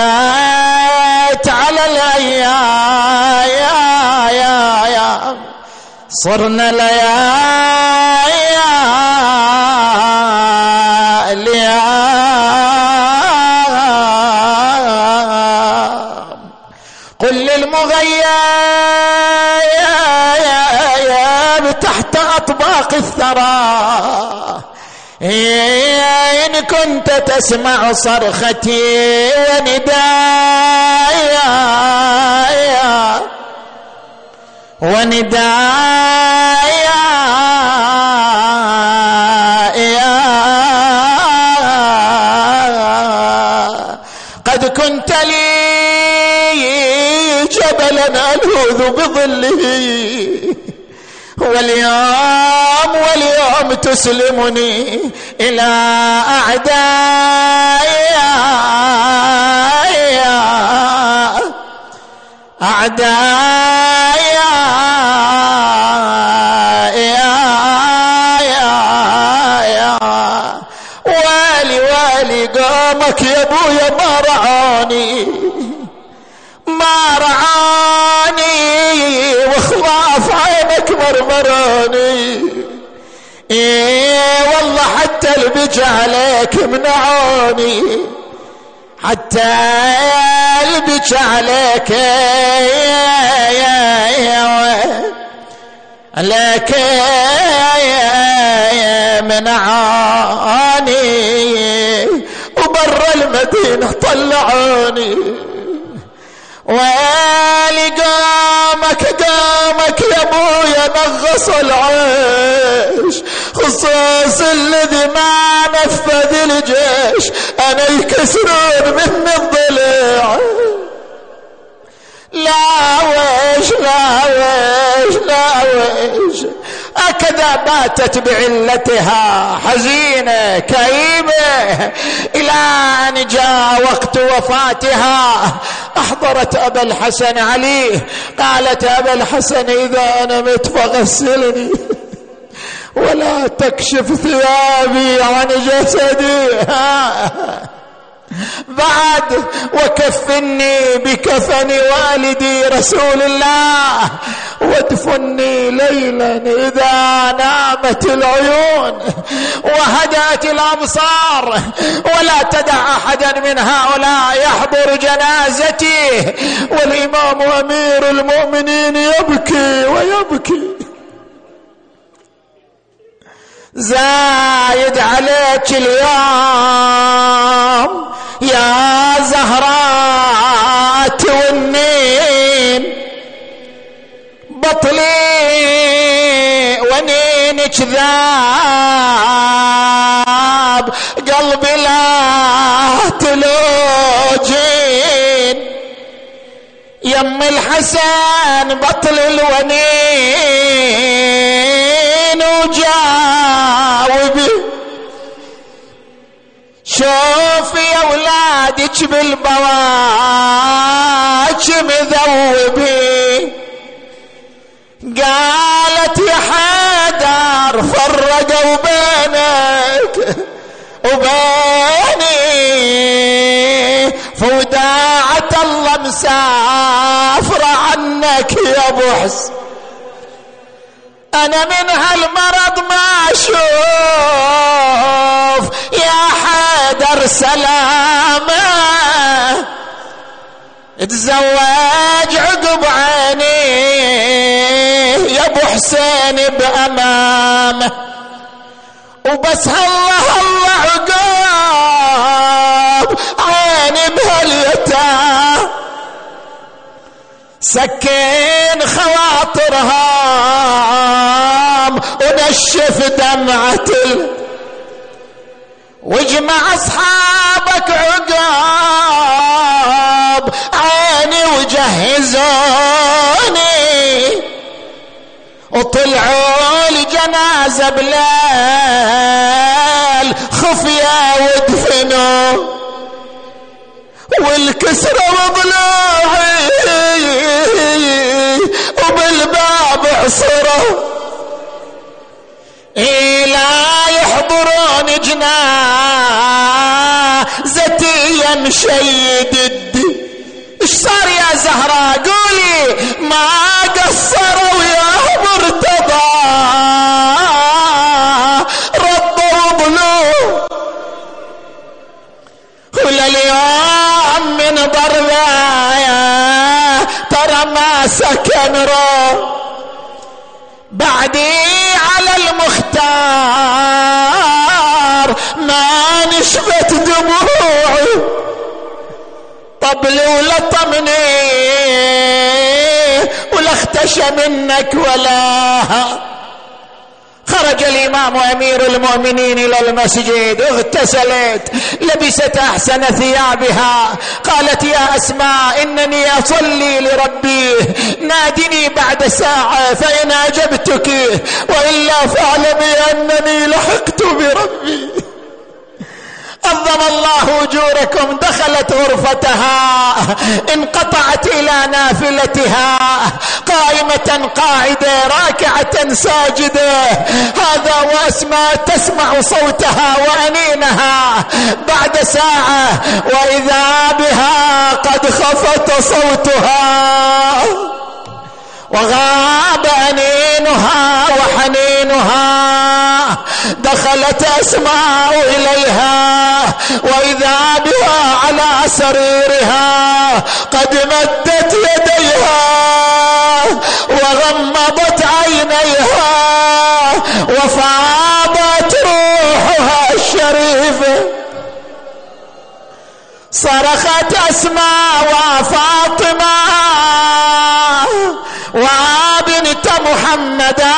على الأيام يا يا يا. صرنا ليالي قل للمغيب تحت أطباق الثرى. إن كنت تسمع صرختي وندايا. وندايا قد كنت لي جبلا الوذ بظله. واليوم واليوم تسلمني إلى أعدائي. البجع عليك. يا يا يا لك يا منعاني وبر المدينة طلعوني. ويلي قامك قامك يا أبويا نغص العيش. خصوص الذي ما نفذ الجيش أنا يكسرون من الضلع. لا ويش لا ويش لا ويش. هكذا باتت بعلتها حزينة كئيبه إلى أن جاء وقت وفاتها. أحضرت أبا الحسن علي. قالت أبا الحسن إذا أنا مت فغسلني. ولا تكشف ثيابي عن جسدي. بعد وكفني بكفن والدي رسول الله. وادفني ليلا إذا نامت العيون. وهدأت الأبصار. ولا تدع احدا من هؤلاء يحضر جنازتي. والإمام أمير المؤمنين يبكي ويبكي. زايد عليك اليوم يا زهراء تونين بطلي ونينك ذاب قلبي لا تلوجين. يم الحسن بطل الونين. ولادك بالبواج مذوبين قالت يا حيدر فرقوا بينك وبيني. فوداعة الله مسافرة عنك يا أبو حسن. أنا من هالمرض ما أشوف يا حيدر سلامة. تزوج عقب عيني يا أبو حسين بأمامه. وبس الله الله عقاب سكين خواطرها ونشف دمعة واجمع أصحابك عقاب عيني وجهزوني. وطلعوا الجنازة بليل خفية ودفنوا. والكسرة وضلوعي وبالباب عصره. إيه لا يحضرون جنازتي مشيد الدي إيش صار يا زهراء؟ قولي ما قصروا يا ولليوم من ضربه ترى ما سكن رو بعدي على المختار ما نشفت دموعي. طبلي ولطمني ولا اختشى منك ولا خرج الإمام أمير المؤمنين إلى المسجد اغتسلت لبست أحسن ثيابها قالت يا أسماء إنني أصلي لربي نادني بعد ساعة فإن أجبتك وإلا فاعلمي أنني لحقت بربي. عظم الله أجوركم دخلت غرفتها انقطعت إلى نافلتها قائمة قاعدة راكعة ساجدة. هذا واسماء تسمع صوتها وأنينها. بعد ساعة وإذا بها قد خفت صوتها. وغاب أنينها وحنينها دخلت أسماء إليها وإذا بها على سريرها قد مدت يديها وغمضت عينيها وفاضت روحها الشريفه صرخت أسماء وفاطمة وبنت محمدا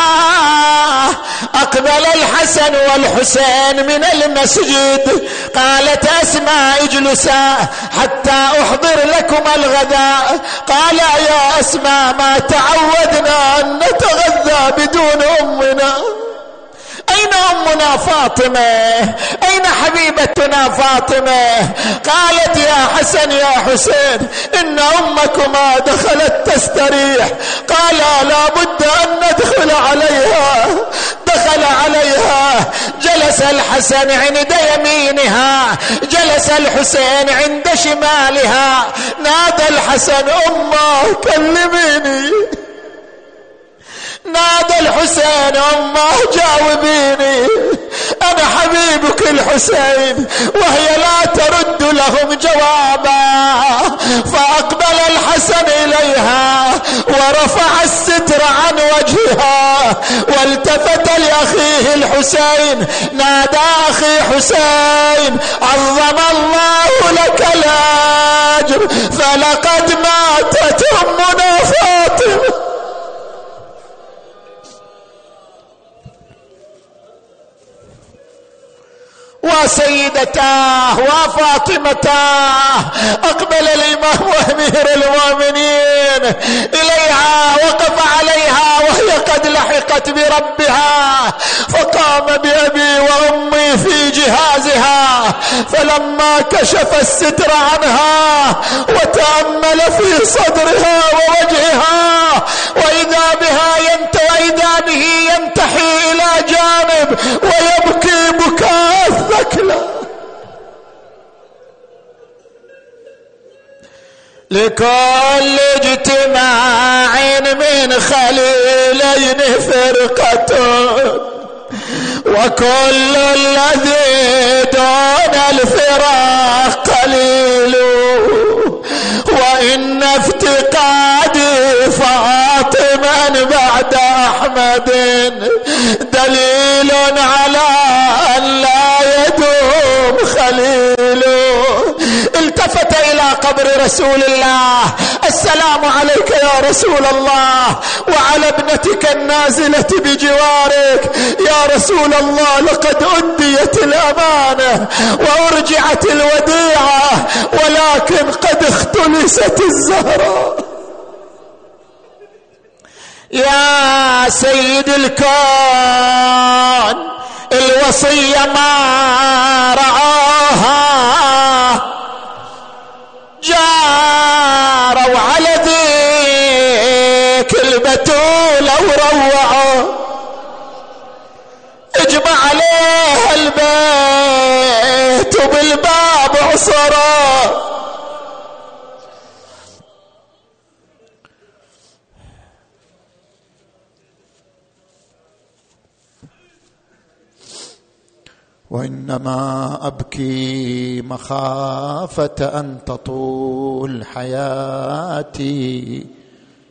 أقبل الحسن والحسين من المسجد. قالت أسماء اجلسا حتى أحضر لكم الغداء قال يا أسماء ما تعودنا أن نتغذى بدون أمنا. اين امنا فاطمة؟ أين حبيبتنا فاطمة؟ قالت يا حسن يا حسين إن أمكما دخلت تستريح. قال لا بد أن ندخل عليها. دخل عليها. جلس الحسن عند يمينها. جلس الحسين عند شمالها. نادى الحسن أمه كلميني. نادى الحسين امه جاوبيني أنا حبيبك الحسين وهي لا ترد لهم جوابا. فأقبل الحسن إليها ورفع الستر عن وجهها والتفت لأخيه الحسين نادى أخي حسين عظم الله لك الأجر فلقد ماتت أمنا وسيدتاه وفاطمتاه أقبل الإمام أمير المؤمنين إليها وقف عليها وهي قد لحقت بربها. فقام بأبي وأمي في جهازها. فلما كشف الستر عنها وتأمل في صدرها ووجهها. وإذا بها ينت وإذا به ينتحي إلى جانب ويبكي لكل اجتماع من خليلين فرقة. وكل الذي دون الفراق قليل. وإن افتقادي فاطما بعد أحمد. دليل على أن لا يدوم خليله التفت إلى قبر رسول الله. السلام عليك يا رسول الله. وعلى ابنتك النازلة بجوارك. يا رسول الله لقد اديت الأمانة وأرجعت الوديعة ولكن قد اختلست الزهراء يا سيد الكون الوصية ما رعاها. جاروا على ذيك البتول وروعوا اجمع عليها البيت وبالباب عصروا وإنما أبكي مخافة أن تطول حياتي.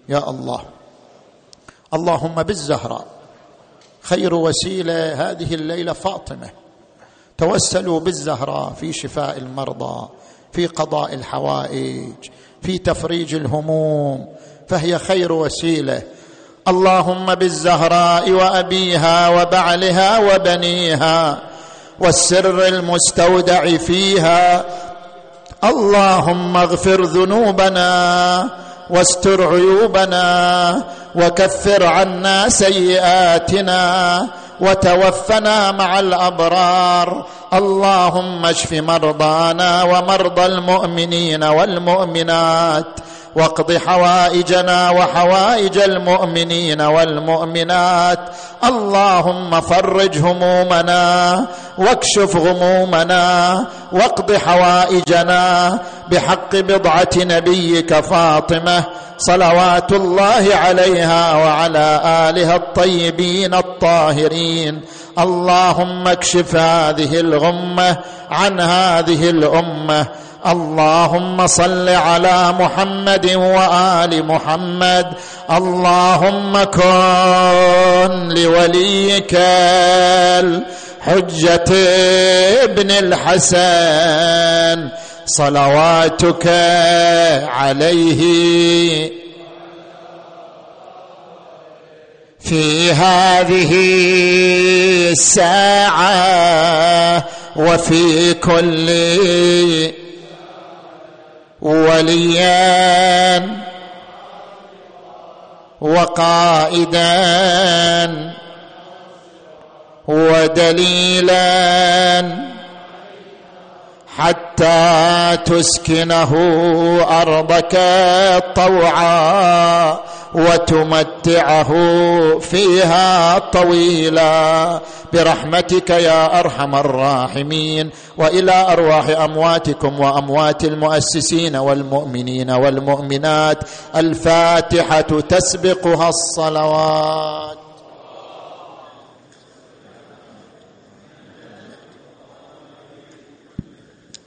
يا الله. اللهم بالزهراء. خير وسيلة هذه الليلة فاطمة. توسلوا بالزهراء في شفاء المرضى في قضاء الحوائج في تفريج الهموم فهي خير وسيلة. اللهم بالزهراء وأبيها وبعلها وبنيها. والسر المستودع فيها. اللهم اغفر ذنوبنا واستر عيوبنا وكفر عنا سيئاتنا وتوفنا مع الأبرار. اللهم اشف مرضانا ومرضى المؤمنين والمؤمنات. واقض حوائجنا وحوائج المؤمنين والمؤمنات. اللهم فرج همومنا واكشف غمومنا واقض حوائجنا بحق بضعة نبيك فاطمة صلوات الله عليها وعلى آلها الطيبين الطاهرين. اللهم اكشف هذه الغمة عن هذه الأمة. اللهم صل على محمد وآل محمد. اللهم كن لوليك الحجة ابن الحسن. صلواتك عليه. في هذه الساعة وفي كل وليا وقائدا ودليلا حتى تسكنه أرضك طوعا وتمتعه فيها طويلا. برحمتك يا أرحم الراحمين. وإلى أرواح أمواتكم وأموات المؤسسين والمؤمنين والمؤمنات. الفاتحة تسبقها الصلوات.